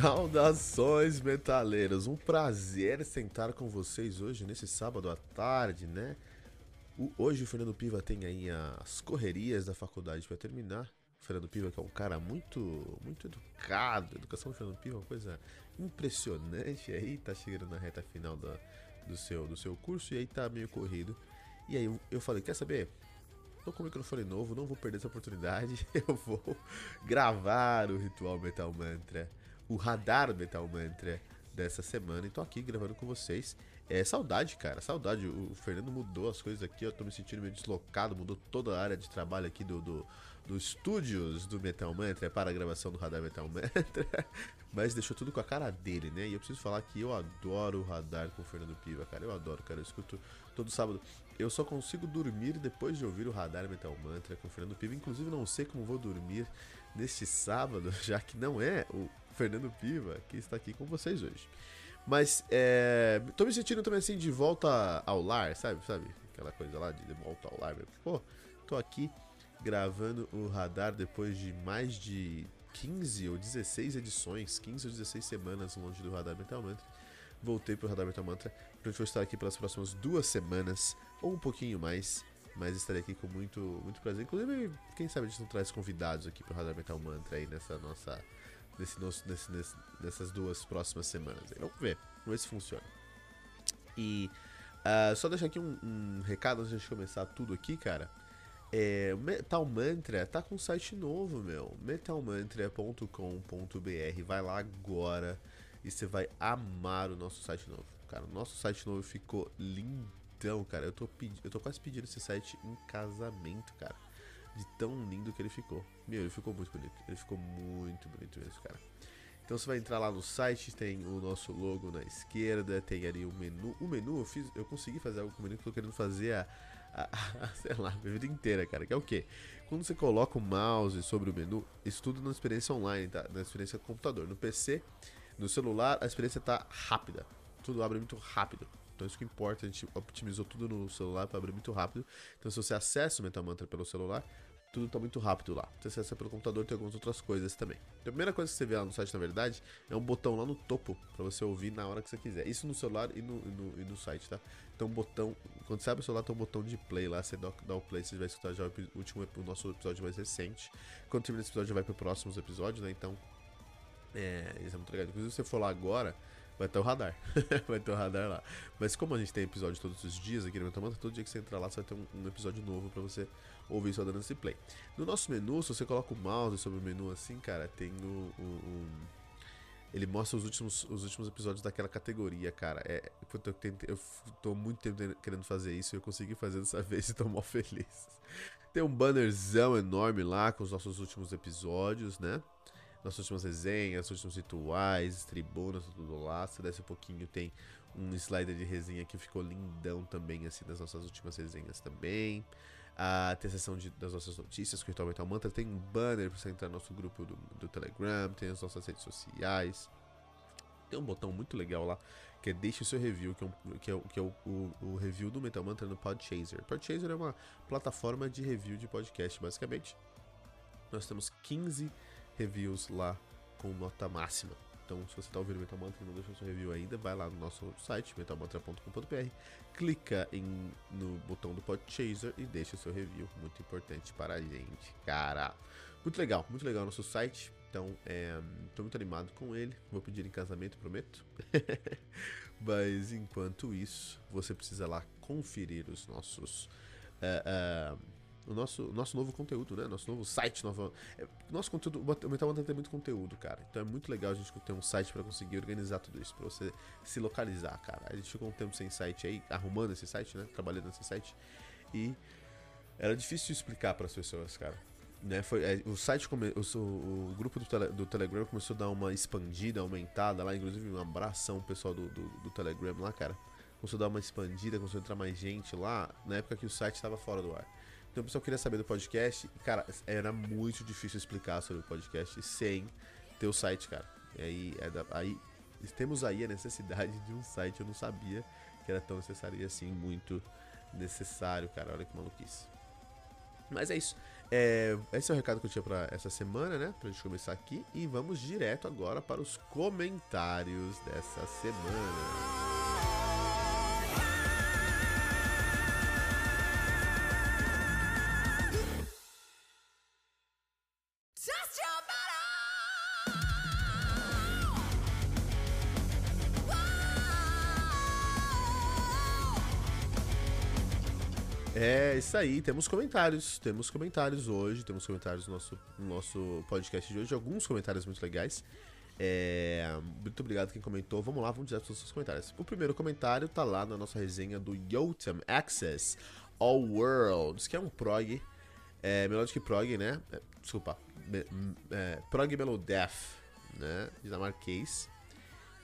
Saudações, metaleiros! Um prazer sentar com vocês hoje, nesse sábado à tarde, né? Hoje o Fernando Piva tem aí as correrias da faculdade para terminar. O Fernando Piva que é um cara muito muito educado. Educação do Fernando Piva é uma coisa impressionante. Aí tá chegando na reta final da, do, seu, do seu curso e aí tá meio corrido. E aí eu, eu falei, quer saber? Tô com o microfone novo, não vou perder essa oportunidade. Eu vou gravar o Ritual Metal Mantra, o Radar Metal Mantra dessa semana. E tô aqui gravando com vocês. É saudade, cara, saudade. O Fernando mudou as coisas aqui, eu tô me sentindo meio deslocado, mudou toda a área de trabalho aqui do, do, do estúdios do Metal Mantra para a gravação do Radar Metal Mantra. Mas deixou tudo com a cara dele, né? E eu preciso falar que eu adoro o radar com o Fernando Piva, cara. Eu adoro, cara. Eu escuto todo sábado. Eu só consigo dormir depois de ouvir o Radar Metal Mantra com o Fernando Piva. Inclusive, não sei como vou dormir neste sábado, já que não é o Fernando Piva que está aqui com vocês hoje. Mas é, tô me sentindo também assim de volta ao lar, sabe? Sabe? Aquela coisa lá de, de volta ao lar. Pô, tô aqui gravando o radar depois de mais de 15 ou 16 edições, 15 ou 16 semanas longe do Radar Metal Mantra voltei pro Radar Metal Mantra. Gente vai estar aqui pelas próximas duas semanas, ou um pouquinho mais, mas estarei aqui com muito, muito prazer. Inclusive, quem sabe a gente não traz convidados aqui pro Radar Metal Mantra aí nessa nossa. Nesse nosso, nesse, nesse, nessas duas próximas semanas. Vamos ver, vamos ver se funciona. E uh, só deixar aqui um, um, recado antes de começar tudo aqui, cara. É, Metal Mantra tá com um site novo, meu. metalmantra.com.br. Vai lá agora e você vai amar o nosso site novo. Cara, o nosso site novo ficou lindão, cara. Eu tô, pedi eu tô quase pedindo esse site em casamento, cara. De tão lindo que ele ficou. Meu, ele ficou muito bonito. Ele ficou muito bonito mesmo, cara. Então você vai entrar lá no site, tem o nosso logo na esquerda, tem ali o menu. O menu eu fiz, eu consegui fazer algo com o menu que eu tô querendo fazer a, a, a, sei lá, a vida inteira, cara. Que é o quê? Quando você coloca o mouse sobre o menu, isso tudo na experiência online, tá? Na experiência computador. No PC, no celular, a experiência tá rápida. Tudo abre muito rápido. Então isso que importa, a gente otimizou tudo no celular para abrir muito rápido. Então se você acessa o MetaMantra pelo celular, tudo está muito rápido lá. Você acessa pelo computador, tem algumas outras coisas também. Então, a primeira coisa que você vê lá no site, na verdade, é um botão lá no topo para você ouvir na hora que você quiser. Isso no celular e no, e no, e no site, tá? Então, um botão. Quando você abre o celular, tem um botão de play lá. Você dá, dá o play, você vai escutar já o, último, o nosso episódio mais recente. Quando termina esse episódio, já vai para próximos episódios, né? Então, é, isso é muito legal. Inclusive, se você for lá agora, vai ter o radar. vai ter o radar lá. Mas como a gente tem episódio todos os dias aqui no Metamanta, todo dia que você entrar lá, você vai ter um, um episódio novo para você ouvir só dando esse play. No nosso menu, se você coloca o mouse sobre o menu assim, cara, tem o. o, o ele mostra os últimos, os últimos episódios daquela categoria, cara. É, eu, tentei, eu tô muito tempo querendo fazer isso e eu consegui fazer dessa vez e tô mal feliz. Tem um bannerzão enorme lá com os nossos últimos episódios, né? nossas últimas resenhas, últimos rituais, tribunas, tudo lá. Se desce um pouquinho, tem um slider de resenha que ficou lindão também, assim, das nossas últimas resenhas também. Tem a de, das nossas notícias com o Ritual Mental Mantra. Tem um banner para você entrar no nosso grupo do, do Telegram. Tem as nossas redes sociais. Tem um botão muito legal lá que é Deixe o seu review, que é, um, que é, que é o, o, o, review do Metal Mantra no Podchaser. Podchaser é uma plataforma de review de podcast, basicamente. Nós temos 15 reviews lá com nota máxima. Então, se você está ouvindo Metal Mantra e não deixou seu review ainda, vai lá no nosso site, metalmantra.com.br, clica em, no botão do Podchaser e deixa seu review. Muito importante para a gente, cara. Muito legal, muito legal o nosso site. Então, estou é, muito animado com ele. Vou pedir em casamento, prometo. Mas, enquanto isso, você precisa lá conferir os nossos... Uh, uh, o nosso, nosso novo conteúdo, né? Nosso novo site, novo. É, nosso conteúdo, o Metal Mantra tem muito conteúdo, cara. Então é muito legal a gente ter um site para conseguir organizar tudo isso, para você se localizar, cara. A gente ficou um tempo sem site aí, arrumando esse site, né? Trabalhando nesse site. E era difícil explicar para as pessoas, cara. Né, foi, é, o site, come, o, o, grupo do, tele, do, Telegram começou a dar uma expandida, aumentada lá, inclusive um abração pessoal do, do, do Telegram lá, cara. Começou a dar uma expandida, começou a entrar mais gente lá, na época que o site estava fora do ar. Então o pessoal queria saber do podcast. Cara, era muito difícil explicar sobre o podcast sem ter o site, cara. E aí, é da, aí temos aí a necessidade de um site. Eu não sabia que era tão necessário e assim, muito necessário, cara. Olha que maluquice. Mas é isso. É, esse é o recado que eu tinha pra essa semana, né? Pra gente começar aqui. E vamos direto agora para os comentários dessa semana. Isso aí, temos comentários. Temos comentários hoje, temos comentários no nosso, no nosso podcast de hoje, alguns comentários muito legais. É, muito obrigado quem comentou. Vamos lá, vamos direto para os seus comentários. O primeiro comentário tá lá na nossa resenha do Yotam Access All Worlds, que é um prog, é, Melodic Prog, né? É, desculpa, me, é, Prog Melodef, né? Dinamarquês.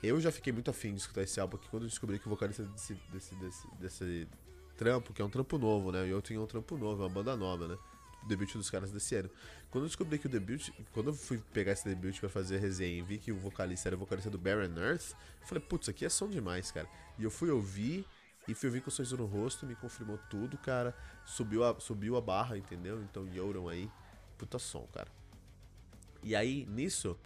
Eu já fiquei muito afim de escutar esse álbum aqui quando eu descobri que o vocalista desse, desse, desse, desse trampo, que é um trampo novo, né? E eu tinha um trampo novo, é uma banda nova, né? O debut dos caras desse ano. Quando eu descobri que o debut. Quando eu fui pegar esse debut pra fazer a resenha e vi que o vocalista era o vocalista do Barren Earth, eu falei, putz, aqui é som demais, cara. E eu fui ouvir. E fui ouvir com o sorriso no rosto, me confirmou tudo, cara. Subiu a, subiu a barra, entendeu? Então, Yoram aí, puta som, cara. E aí, nisso,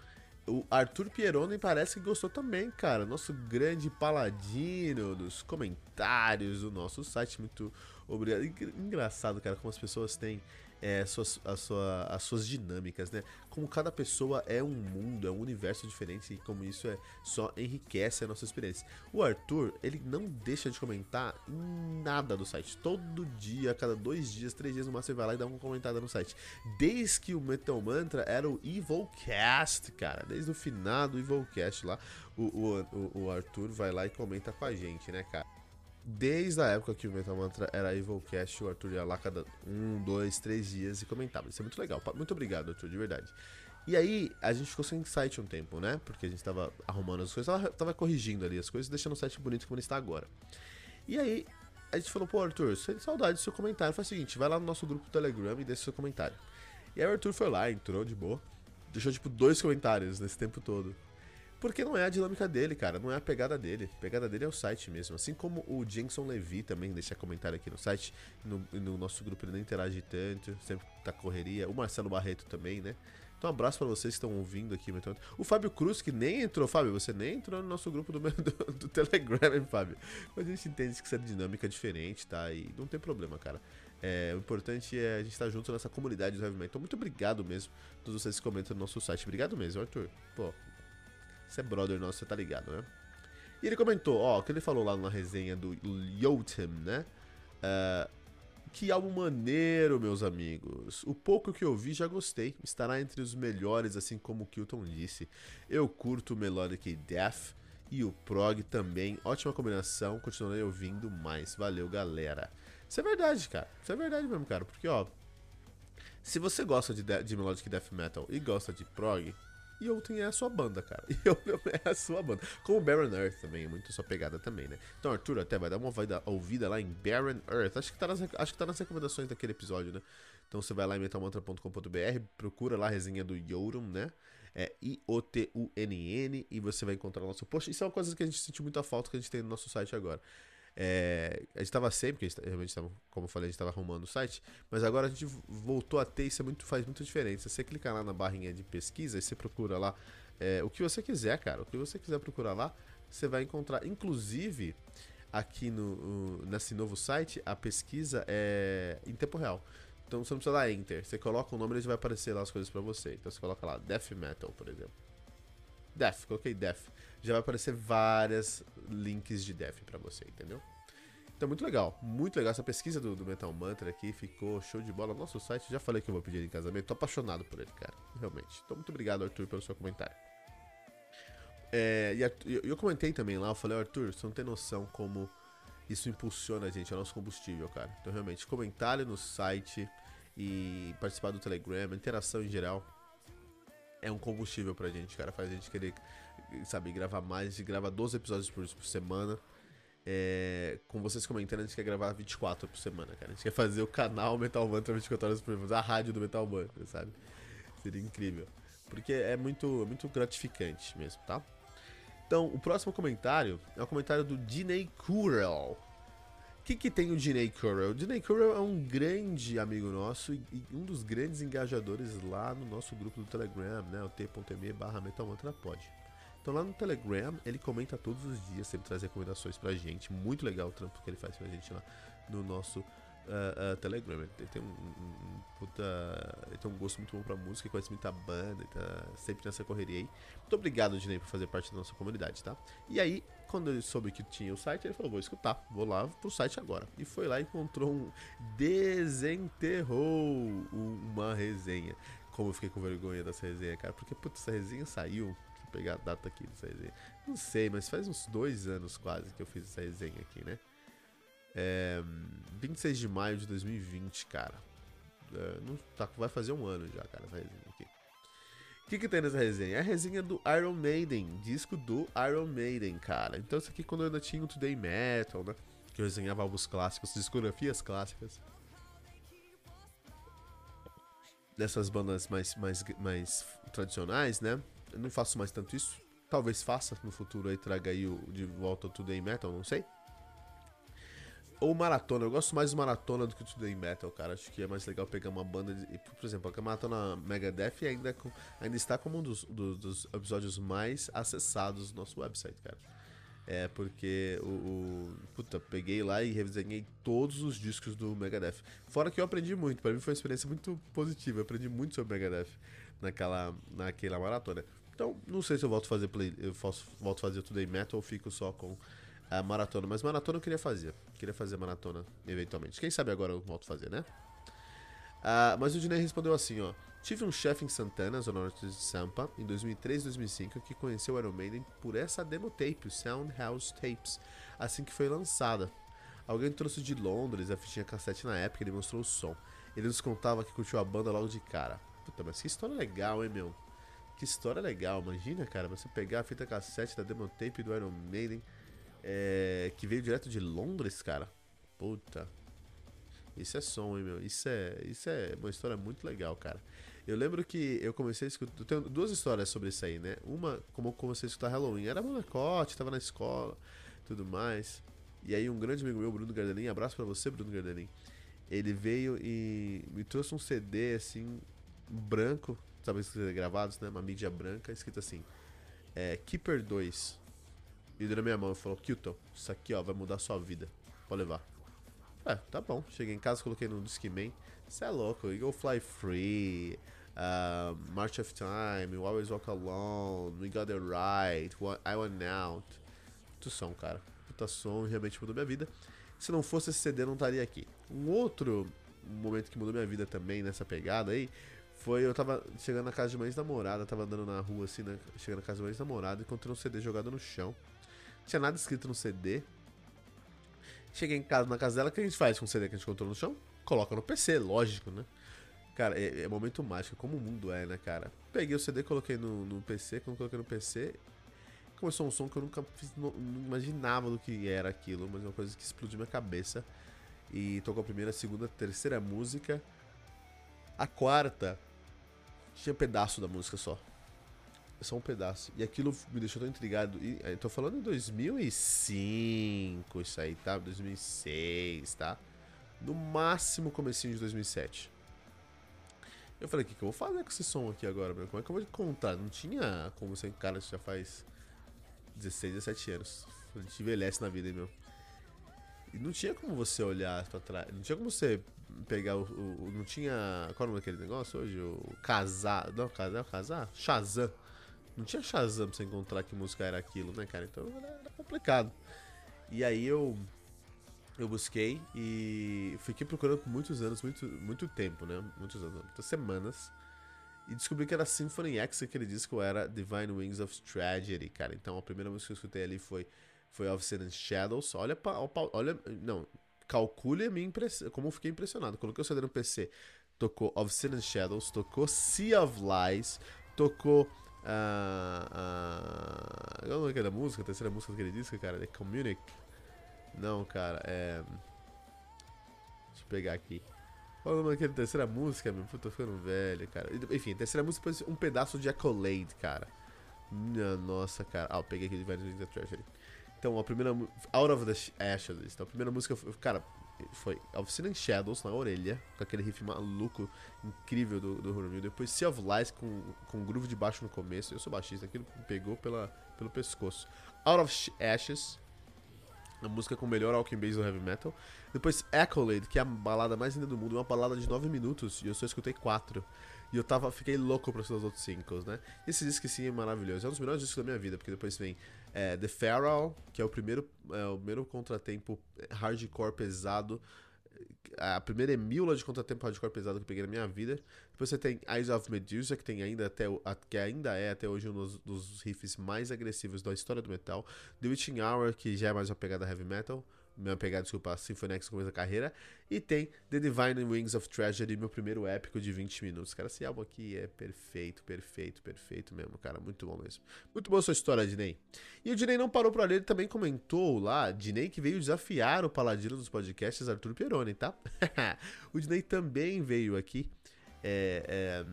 o Arthur Pieroni parece que gostou também, cara. Nosso grande paladino dos comentários do nosso site. Muito obrigado. Engraçado, cara, como as pessoas têm é, suas, a sua, as suas dinâmicas, né? Como cada pessoa é um mundo, é um universo diferente e como isso é só enriquece a nossa experiência. O Arthur, ele não deixa de comentar nada do site. Todo dia, cada dois dias, três dias no máximo, vai lá e dá uma comentada no site. Desde que o Metal Mantra era o Evilcast, cara. Desde o final do Evilcast lá, o, o, o Arthur vai lá e comenta com a gente, né, cara? Desde a época que o Metal Mantra era Evilcast, o Arthur ia lá cada um, dois, três dias e comentava. Isso é muito legal. Muito obrigado, Arthur, de verdade. E aí, a gente ficou sem site um tempo, né? Porque a gente tava arrumando as coisas, tava, tava corrigindo ali as coisas, deixando o site bonito como ele está agora. E aí, a gente falou, pô, Arthur, saudade do seu comentário. Faz o seguinte, vai lá no nosso grupo do Telegram e deixa seu comentário. E aí o Arthur foi lá, entrou de boa, deixou tipo dois comentários nesse tempo todo. Porque não é a dinâmica dele, cara. Não é a pegada dele. A pegada dele é o site mesmo. Assim como o Jenson Levy também deixa comentário aqui no site. No, no nosso grupo ele não interage tanto. Sempre tá correria. O Marcelo Barreto também, né? Então, um abraço para vocês que estão ouvindo aqui. O Fábio Cruz, que nem entrou. Fábio, você nem entrou no nosso grupo do, do, do Telegram, hein, Fábio? Mas a gente entende que essa dinâmica é diferente, tá? E não tem problema, cara. É, o importante é a gente estar tá junto nessa comunidade do Heavy Metal. Então, muito obrigado mesmo todos vocês que comentam no nosso site. Obrigado mesmo, Arthur. Pô, você é brother nosso, você tá ligado, né? E ele comentou, ó, que ele falou lá na resenha do Yotem, né? Uh, que álbum maneiro, meus amigos. O pouco que eu vi já gostei. Estará entre os melhores, assim como o Kilton disse. Eu curto o Melodic Death e o Prog também. Ótima combinação. Continuarei ouvindo mais. Valeu, galera. Isso é verdade, cara. Isso é verdade mesmo, cara. Porque, ó. Se você gosta de, de Melodic Death Metal e gosta de Prog, e Youten é a sua banda, cara. E Youten é a sua banda. Como Baron Earth também, é muito sua pegada também, né? Então, Arthur, até vai dar uma ouvida lá em Baron Earth. Acho que, tá nas, acho que tá nas recomendações daquele episódio, né? Então você vai lá em metalmantra.com.br, procura lá a resenha do Yorum, né? É I-O-T-U-N-N e você vai encontrar o nosso post. Isso é uma coisa que a gente sentiu muita falta que a gente tem no nosso site agora. É, a gente estava sempre, porque gente, realmente estava, como eu falei, a gente estava arrumando o site, mas agora a gente voltou a ter, isso é muito, faz muita diferença. Você clica lá na barrinha de pesquisa e você procura lá é, o que você quiser, cara. O que você quiser procurar lá, você vai encontrar. Inclusive, aqui no, nesse novo site, a pesquisa é em tempo real. Então você não precisa dar enter. Você coloca o nome e ele vai aparecer lá as coisas para você. Então você coloca lá Death Metal, por exemplo. Death, coloquei Death já vai aparecer várias links de def para você, entendeu? Então, muito legal, muito legal. Essa pesquisa do, do, Metal Mantra aqui ficou show de bola. Nosso site, já falei que eu vou pedir em casamento. Tô apaixonado por ele, cara, realmente. Então, muito obrigado, Arthur, pelo seu comentário. É, e Arthur, eu, eu, comentei também lá, eu falei, Arthur, você não tem noção como isso impulsiona a gente, é o nosso combustível, cara. Então, realmente, comentário no site e participar do Telegram, interação em geral, é um combustível pra gente, cara. Faz a gente querer sabe, gravar mais. A gente grava 12 episódios por, por semana. É, com vocês comentando, a gente quer gravar 24 por semana, cara. A gente quer fazer o canal Metal Mantra 24 horas por semana, a rádio do Metal Mantra, sabe? Seria incrível. Porque é muito, muito gratificante mesmo, tá? Então, o próximo comentário é o comentário do Diney Kurel, que, que tem o Diney Currell? O Diney Currell é um grande amigo nosso e, e, um dos grandes engajadores lá no nosso grupo do Telegram, né? O t.me barra metalmantrapod. Então lá no Telegram ele comenta todos os dias, sempre traz recomendações pra gente. Muito legal o trampo que ele faz pra gente lá no nosso uh, uh, Telegram. Ele tem um, um, um, puta. Ele tem um gosto muito bom pra música, conhece muita banda, tá sempre nessa correria aí. Muito obrigado, Dinei, por fazer parte da nossa comunidade, tá? E aí, quando ele soube que tinha o site, ele falou: vou escutar, vou lá pro site agora. E foi lá e encontrou um. Desenterrou uma resenha. Como eu fiquei com vergonha dessa resenha, cara, porque, putz, essa resenha saiu. Pegar a data aqui dessa resenha. Não sei, mas faz uns dois anos quase que eu fiz essa resenha aqui, né? É, 26 de maio de 2020, cara. É, não, tá, vai fazer um ano já, cara, essa resenha aqui. O que, que tem nessa resenha? É a resenha do Iron Maiden, disco do Iron Maiden, cara. Então, isso aqui quando eu ainda tinha o Today Metal, né? Que eu resenhava álbuns clássicos, discografias clássicas. Dessas bandas mais, mais, mais tradicionais, né? Eu não faço mais tanto isso. Talvez faça no futuro aí, traga aí o, de volta o Today Metal, não sei ou maratona. Eu gosto mais de maratona do que o Today Metal, cara. Acho que é mais legal pegar uma banda. De, por exemplo, a maratona Megadeth ainda, ainda está como um dos, dos, dos, episódios mais acessados do nosso website, cara. É porque o, o, Puta, peguei lá e redesenhei todos os discos do Megadeth. Fora que eu aprendi muito, para mim foi uma experiência muito positiva. Eu aprendi muito sobre Megadeth naquela, naquela maratona. Então, não sei se eu volto a fazer play, eu faço, volto fazer Today Metal ou fico só com a maratona. Mas maratona eu queria fazer. Queria fazer maratona eventualmente. Quem sabe agora eu volto a fazer, né? Uh, mas o Dinei respondeu assim, ó. Tive um chefe em Santana, zona norte de Sampa, em 2003 2005, que conheceu o Iron Maiden por essa demo tape, o Sound House Tapes, assim que foi lançada. Alguém trouxe de Londres a fitinha cassete na época, ele mostrou o som. Ele nos contava que curtiu a banda logo de cara. Puta, mas que história legal, hein, meu? Que história legal, imagina, cara, você pegar a fita cassete da demo tape do Iron Maiden é, que veio direto de Londres, cara. Puta. Isso é som, hein, meu? Isso é, isso é uma história muito legal, cara. Eu lembro que eu comecei a escutar. Eu tenho duas histórias sobre isso aí, né? Uma, como eu comecei a escutar Halloween. Era molecote, tava na escola, tudo mais. E aí, um grande amigo meu, Bruno Gardelin, abraço para você, Bruno Gardelin. Ele veio e me trouxe um CD, assim, branco, sabe, gravados, né? Uma mídia branca, escrito assim: é, Keeper 2, e deu na minha mão e falou: Kilton, isso aqui ó, vai mudar sua vida. Pode levar. É, tá bom. Cheguei em casa, coloquei no Discman. Você é louco, Eagle Fly Free, uh, March of Time, We Always Walk Alone, We Got It Right, I Want Out. Muito som, cara. Puta som, realmente mudou minha vida. Se não fosse esse CD, não estaria aqui. Um outro momento que mudou minha vida também nessa pegada aí foi eu tava chegando na casa de uma ex-namorada, tava andando na rua assim, né, chegando na casa de uma ex-namorada encontrei um CD jogado no chão tinha nada escrito no CD. Cheguei em casa, na casa dela, o que a gente faz com o CD que a gente encontrou no chão? Coloca no PC, lógico, né? Cara, é, é momento mágico, como o mundo é, né, cara? Peguei o CD, coloquei no, no PC, quando coloquei no PC, começou um som que eu nunca fiz, não, não, imaginava do que era aquilo, mas uma coisa que explodiu minha cabeça. E tocou a primeira, a segunda, a terceira música. A quarta tinha pedaço da música só só um pedaço. E aquilo me deixou tão intrigado. E eu tô falando em 2005, isso aí, tá? 2006, tá? No máximo comecinho de 2007. Eu falei, o que, que eu vou fazer com esse som aqui agora, meu? Como é que eu vou contar? Não tinha como ser um cara que já faz 16, 17 anos. A gente envelhece na vida, hein, meu? E não tinha como você olhar pra trás. Não tinha como você pegar o. o não tinha. Qual é o nome daquele negócio hoje? O casar. Não, casar, casar? Shazam. Não tinha Shazam pra você encontrar que música era aquilo, né, cara? Então era, complicado. E aí eu eu busquei e fiquei procurando por muitos anos, muito, muito tempo, né? Muitos anos, muitas semanas. E descobri que era Symphony X, aquele disco era Divine Wings of Tragedy, cara. Então a primeira música que eu escutei ali foi, foi Of Sin and Shadows. Olha, olha, não, calcule a minha impressão, como eu fiquei impressionado. Coloquei o CD no PC, tocou Of Sin and Shadows, tocou Sea of Lies, tocou a. a qual é aquela música? A terceira música daquele disco, cara? The Communic? Não, cara, é. Deixa eu pegar aqui. Qual é o nome daquela terceira música, meu? Puta, tô ficando velho, cara. Enfim, terceira música foi um pedaço de Accolade, cara. Minha nossa, cara. Ah, eu peguei aqui de Vanity the Treasury. Então, a primeira. Out of the Ashes. Então, a primeira música. Foi, cara, foi Oficina in Shadows na orelha, com aquele riff maluco, incrível do, do Horror Depois Sea of Lies com, com groove de baixo no começo. Eu sou baixista, aquilo me pegou pela, pelo pescoço. Out of Ashes, a música com o melhor Alchemy Bass do Heavy Metal. Depois Accolade, que é a balada mais linda do mundo, uma balada de 9 minutos, e eu só escutei 4. E eu tava, fiquei louco pra escutar os outros singles, né? Esse disco sim é maravilhoso. É um dos melhores discos da minha vida, porque depois vem é, The Pharaoh, que é o primeiro, é, o primeiro contratempo hardcore pesado. A primeira emula de contratempo hardcore pesado que eu peguei na minha vida. Depois você tem Eyes of Medusa, que, tem ainda até, que ainda é até hoje um dos, dos riffs mais agressivos da história do metal. The Witching Hour, que já é mais uma pegada heavy metal minha pegada, desculpa, Symphony X começa a carreira. E tem The Divine Wings of Tragedy, meu primeiro épico de 20 minutos. Cara, esse álbum aqui é perfeito, perfeito, perfeito mesmo, cara. Muito bom mesmo. Muito boa sua história, Dinei. E o Dinei não parou por ali, ele também comentou lá, Dinei que veio desafiar o paladino dos podcasts, Arthur Peroni, tá? o Dinei também veio aqui é, é,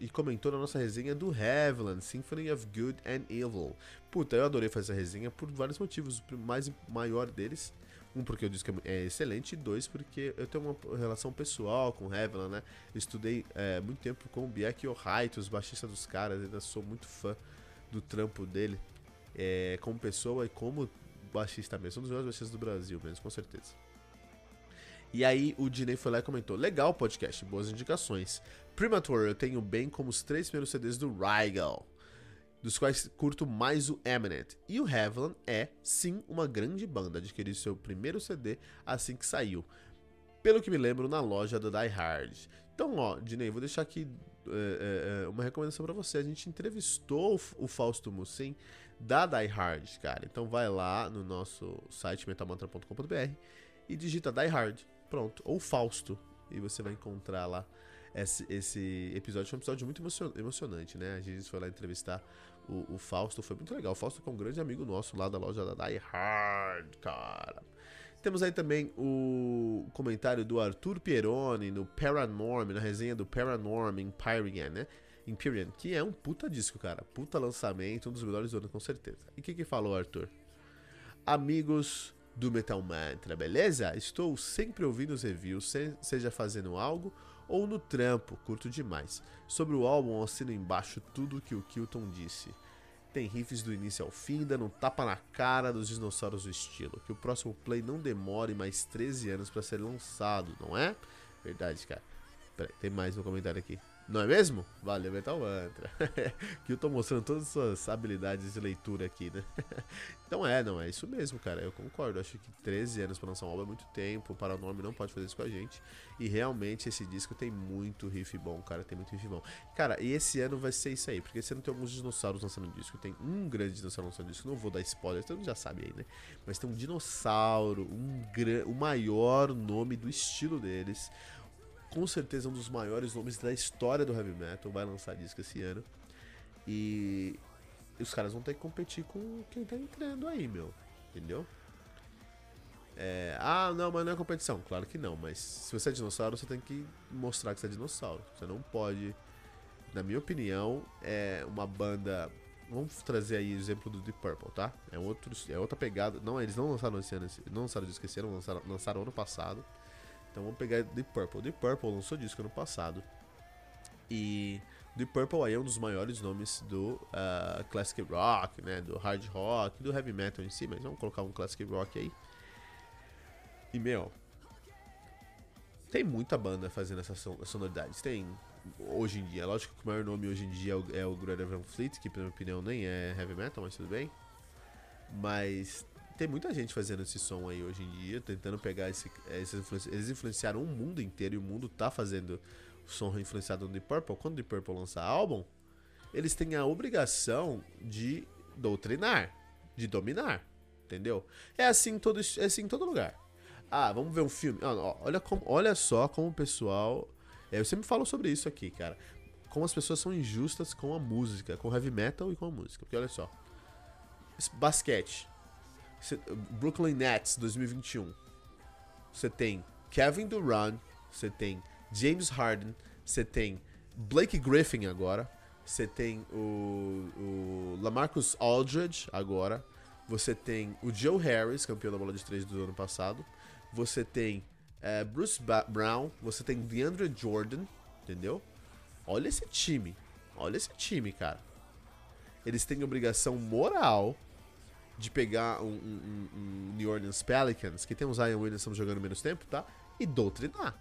e comentou na nossa resenha do Heavenland, Symphony of Good and Evil. Puta, eu adorei fazer essa resenha por vários motivos. O mais maior deles um, porque eu disse que é excelente, e dois, porque eu tenho uma relação pessoal com o Heaven, né? Eu estudei é, muito tempo com o Biek Ohait, os baixistas dos caras, ainda sou muito fã do trampo dele é, como pessoa e como baixista mesmo. Um dos melhores baixistas do Brasil mesmo, com certeza. E aí o Dinei foi lá e comentou: Legal podcast, boas indicações. Primature eu tenho bem como os três primeiros CDs do Rygal dos quais curto mais o Eminent. E o Heaven é, sim, uma grande banda. Adquiri seu primeiro CD assim que saiu. Pelo que me lembro, na loja da Die Hard. Então, ó, Dinei, vou deixar aqui é, é, uma recomendação para você. A gente entrevistou o Fausto Mussin da Die Hard, cara. Então vai lá no nosso site metamantra.com.br e digita Die Hard. Pronto. Ou Fausto. E você vai encontrar lá esse, esse episódio. Foi um episódio muito emocionante, né? A gente foi lá entrevistar o, o Fausto foi muito legal. O Fausto é um grande amigo nosso lá da loja da Die Hard, cara. Temos aí também o comentário do Arthur Pieroni no Paranorm, na resenha do Paranorm Empyrean, né? Empyrean, que é um puta disco, cara. Puta lançamento, um dos melhores do ano, com certeza. E o que que falou, Arthur? Amigos do Metal Mantra, beleza? Estou sempre ouvindo os reviews, seja fazendo algo ou no trampo, curto demais. Sobre o álbum, assino embaixo tudo o que o Kilton disse. Tem riffs do início ao fim, dando um tapa na cara dos dinossauros do estilo. Que o próximo play não demore mais 13 anos para ser lançado, não é? Verdade, cara. Peraí, tem mais um comentário aqui. Não é mesmo? Valeu, Metal Mantra. que eu tô mostrando todas as suas habilidades de leitura aqui, né? então é, não, é isso mesmo, cara. Eu concordo. Acho que 13 anos pra lançar uma obra é muito tempo. O Paranorme não pode fazer isso com a gente. E realmente esse disco tem muito riff bom, cara. Tem muito riff bom. Cara, e esse ano vai ser isso aí. Porque esse ano tem alguns dinossauros lançando disco. Tem um grande dinossauro lançando disco. Não vou dar spoiler, todo mundo já sabe aí, né? Mas tem um dinossauro, um o maior nome do estilo deles com certeza um dos maiores nomes da história do heavy metal, vai lançar disco esse ano. E os caras vão ter que competir com quem tá entrando aí, meu. Entendeu? É, ah, não, mas não é competição. Claro que não, mas se você é dinossauro, você tem que mostrar que você é dinossauro. Você não pode, na minha opinião, é uma banda. Vamos trazer aí o exemplo do Deep Purple, tá? É, outro, é outra pegada. Não, eles não lançaram esse ano, não lançaram disco esse ano, lançaram, lançaram ano passado. Então vamos pegar Deep Purple. Deep Purple lançou disco ano passado. E Deep Purple aí é um dos maiores nomes do uh, classic rock, né? Do hard rock, do heavy metal em si, mas vamos colocar um classic rock aí. E meu, tem muita banda fazendo essas sonoridades. Tem hoje em dia, lógico que o maior nome hoje em dia é o, é o Greta Van Fleet, que na minha opinião nem é heavy metal, mas tudo bem. Mas tem muita gente fazendo esse som aí hoje em dia, tentando pegar esse, esse Eles influenciaram o mundo inteiro e o mundo tá fazendo o som influenciado no Deep Purple. Quando o Deep Purple lança álbum, eles têm a obrigação de doutrinar, de dominar, entendeu? É assim em todo, é assim em todo lugar. Ah, vamos ver um filme. Ah, olha, como, olha só como o pessoal. É, eu sempre falo sobre isso aqui, cara. Como as pessoas são injustas com a música, com heavy metal e com a música. Porque olha só. Basquete. Brooklyn Nets 2021. Você tem Kevin Durant, você tem James Harden, você tem Blake Griffin agora, você tem o, o Lamarcus Aldridge agora, Você tem o Joe Harris, campeão da bola de três do ano passado. Você tem é, Bruce ba Brown. Você tem DeAndre Jordan, entendeu? Olha esse time. Olha esse time, cara. Eles têm obrigação moral de pegar um, um, um New Orleans Pelicans, que tem um Zion Williamson jogando menos tempo, tá? E doutrinar.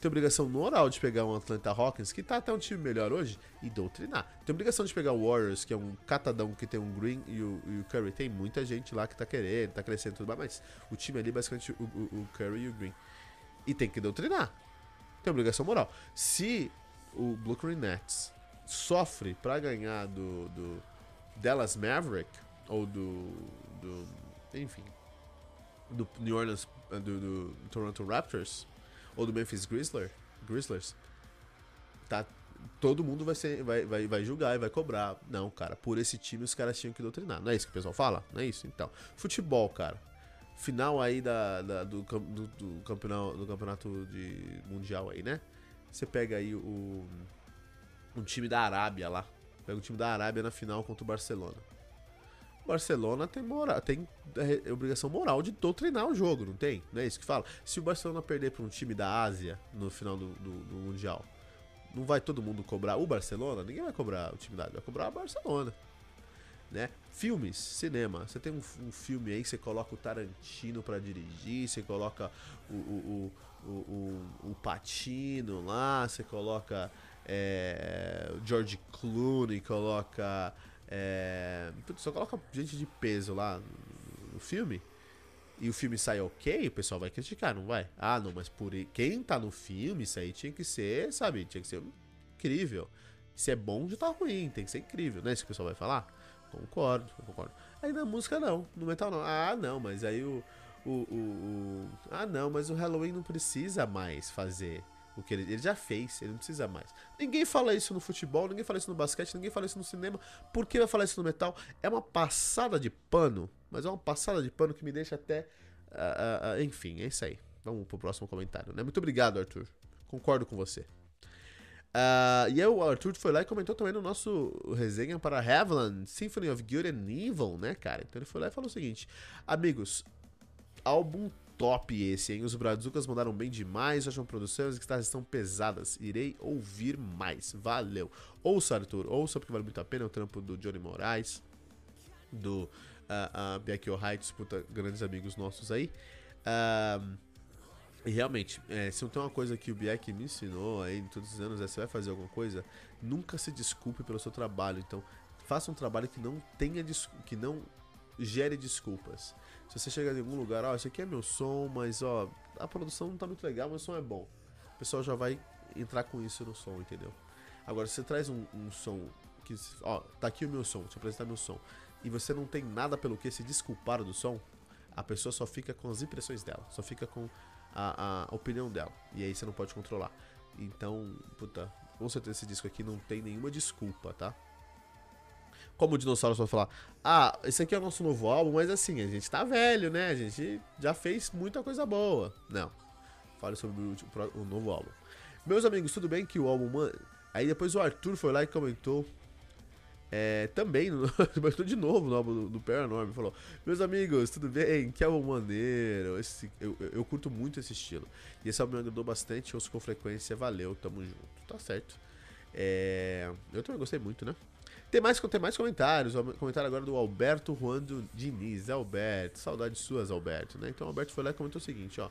Tem obrigação moral de pegar um Atlanta Hawkins, que tá até um time melhor hoje, e doutrinar. Tem obrigação de pegar o Warriors, que é um catadão que tem um Green e o, e o Curry. Tem muita gente lá que tá querendo, tá crescendo tudo mais, mas o time ali é basicamente o, o, o Curry e o Green. E tem que doutrinar. Tem obrigação moral. Se o Brooklyn Nets sofre para ganhar do, do Dallas Maverick, ou do, do enfim, do New Orleans, do, do Toronto Raptors, ou do Memphis Grizzlies, Grizzlies tá, todo mundo vai, ser, vai, vai, vai julgar e vai cobrar. Não, cara, por esse time os caras tinham que doutrinar. Não é isso que o pessoal fala? Não é isso? Então, futebol, cara. Final aí da, da do, do, do, campeonato, do campeonato de mundial aí, né? Você pega aí o um time da Arábia lá. Pega um time da Arábia na final contra o Barcelona. Barcelona tem, moral, tem é, obrigação moral de doutrinar o jogo, não tem? Não é isso que fala? Se o Barcelona perder para um time da Ásia no final do, do, do, Mundial, não vai todo mundo cobrar o Barcelona? Ninguém vai cobrar o time da Ásia, vai cobrar o Barcelona. Né? Filmes, cinema. Você tem um, um filme aí que você coloca o Tarantino para dirigir, você coloca o, o, o, o, o Patino lá, você coloca é, George Clooney, coloca é, só coloca gente de peso lá no filme e o filme sai ok, o pessoal vai criticar, não vai? Ah, não, mas por quem tá no filme, isso aí tinha que ser, sabe? Tinha que ser incrível. Se é bom, já tá ruim, tem que ser incrível, não é isso que o pessoal vai falar? Concordo, concordo. Aí na música não, no metal não. Ah, não, mas aí o, o, o, o. Ah, não, mas o Halloween não precisa mais fazer o que ele, ele já fez, ele não precisa mais. Ninguém fala isso no futebol, ninguém fala isso no basquete, ninguém fala isso no cinema. Por que vai falar isso no metal? É uma passada de pano, mas é uma passada de pano que me deixa até. Uh, uh, enfim, é isso aí. Vamos pro próximo comentário, né? Muito obrigado, Arthur. Concordo com você. Uh, e aí o Arthur foi lá e comentou também no nosso resenha para Heaven, Symphony of Good and Evil, né, cara? Então ele foi lá e falou o seguinte: Amigos, álbum top esse, hein? Os Brazucas mandaram bem demais, acham produções que estão pesadas. Irei ouvir mais. Valeu. Ouça, Arthur, ouça porque vale muito a pena. É o trampo do Johnny Moraes, do uh, uh, Becky Heights, puta, grandes amigos nossos aí. Uh, e realmente, é, se não tem uma coisa que o Biek me ensinou aí em todos os anos, é você vai fazer alguma coisa, nunca se desculpe pelo seu trabalho. Então, faça um trabalho que não tenha que não gere desculpas. Se você chegar em algum lugar, ó, oh, esse aqui é meu som, mas ó, a produção não tá muito legal, mas o som é bom. O pessoal já vai entrar com isso no som, entendeu? Agora, se você traz um, um som que, ó, tá aqui o meu som, deixa eu apresentar meu som, e você não tem nada pelo que se desculpar do som, a pessoa só fica com as impressões dela, só fica com a, a opinião dela. E aí você não pode controlar. Então, puta, com certeza esse disco aqui não tem nenhuma desculpa, tá? Como o dinossauro só falar, ah, esse aqui é o nosso novo álbum, mas assim, a gente tá velho, né? A gente já fez muita coisa boa. Não. Fale sobre o, o novo álbum. Meus amigos, tudo bem que o álbum. Aí depois o Arthur foi lá e comentou. É, também, comentou de novo no álbum do, do Paranorm. Falou: Meus amigos, tudo bem? Que álbum maneiro. Esse, eu, eu curto muito esse estilo. E esse álbum me agradou bastante. Ouço com frequência. Valeu, tamo junto. Tá certo. É, eu também gostei muito, né? Tem mais, tem mais comentários. Comentário agora do Alberto Juando Diniz. Alberto, saudades suas, Alberto, né? Então o Alberto foi lá e comentou o seguinte, ó.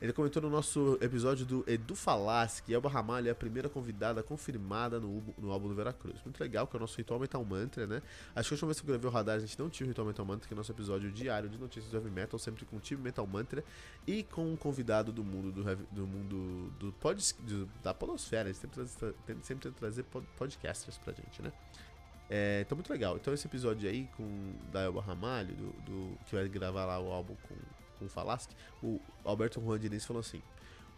Ele comentou no nosso episódio do Edu Falaschi, que Elba Ramalho é a primeira convidada confirmada no, no álbum do Veracruz. Muito legal, que é o nosso Ritual Metal Mantra, né? Acho que a última vez que eu gravei o Radar, a gente não tinha o Ritual Metal Mantra, que é o nosso episódio diário de notícias do Heavy Metal, sempre com o time Metal Mantra e com um convidado do mundo do, heavy, do mundo do pod, do, da podosfera. Ele sempre, sempre tenta trazer podcasters pra gente, né? É, então, muito legal. Então, esse episódio aí com da Elba Ramalho, do, do, que vai gravar lá o álbum com, com o Falaschi, o Alberto Juan Diniz falou assim: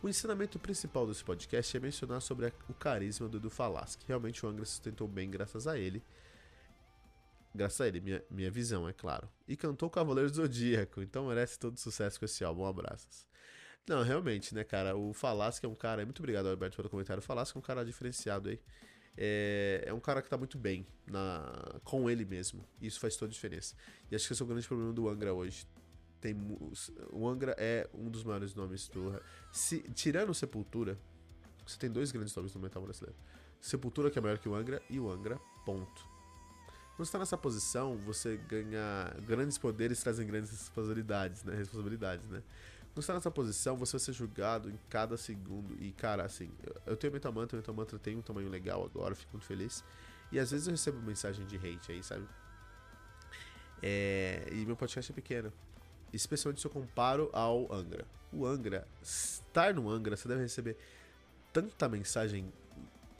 O ensinamento principal desse podcast é mencionar sobre a, o carisma do Edu. Realmente o Angra sustentou bem graças a ele. Graças a ele, minha, minha visão, é claro. E cantou Cavaleiro Zodíaco, então merece todo sucesso com esse álbum. Abraços. Não, realmente, né, cara? O Falaschi é um cara. Muito obrigado, Alberto, pelo comentário. O Falaschi é um cara diferenciado aí. É, é um cara que tá muito bem na, com ele mesmo. E isso faz toda a diferença. E acho que esse é o grande problema do Angra hoje. Tem, o Angra é um dos maiores nomes do. Se, tirando Sepultura, você tem dois grandes nomes no metal brasileiro. Sepultura, que é maior que o Angra, e o Angra, ponto. Quando você está nessa posição, você ganha grandes poderes trazem grandes responsabilidades, né? Responsabilidades, né? Quando você tá nessa posição, você vai ser julgado em cada segundo. E, cara, assim, eu tenho Mental Mantra, o Mental Mantra tem um tamanho legal agora, fico muito feliz. E às vezes eu recebo mensagem de hate aí, sabe? É, e meu podcast é pequeno. Especialmente se eu comparo ao Angra. O Angra, estar no Angra, você deve receber tanta mensagem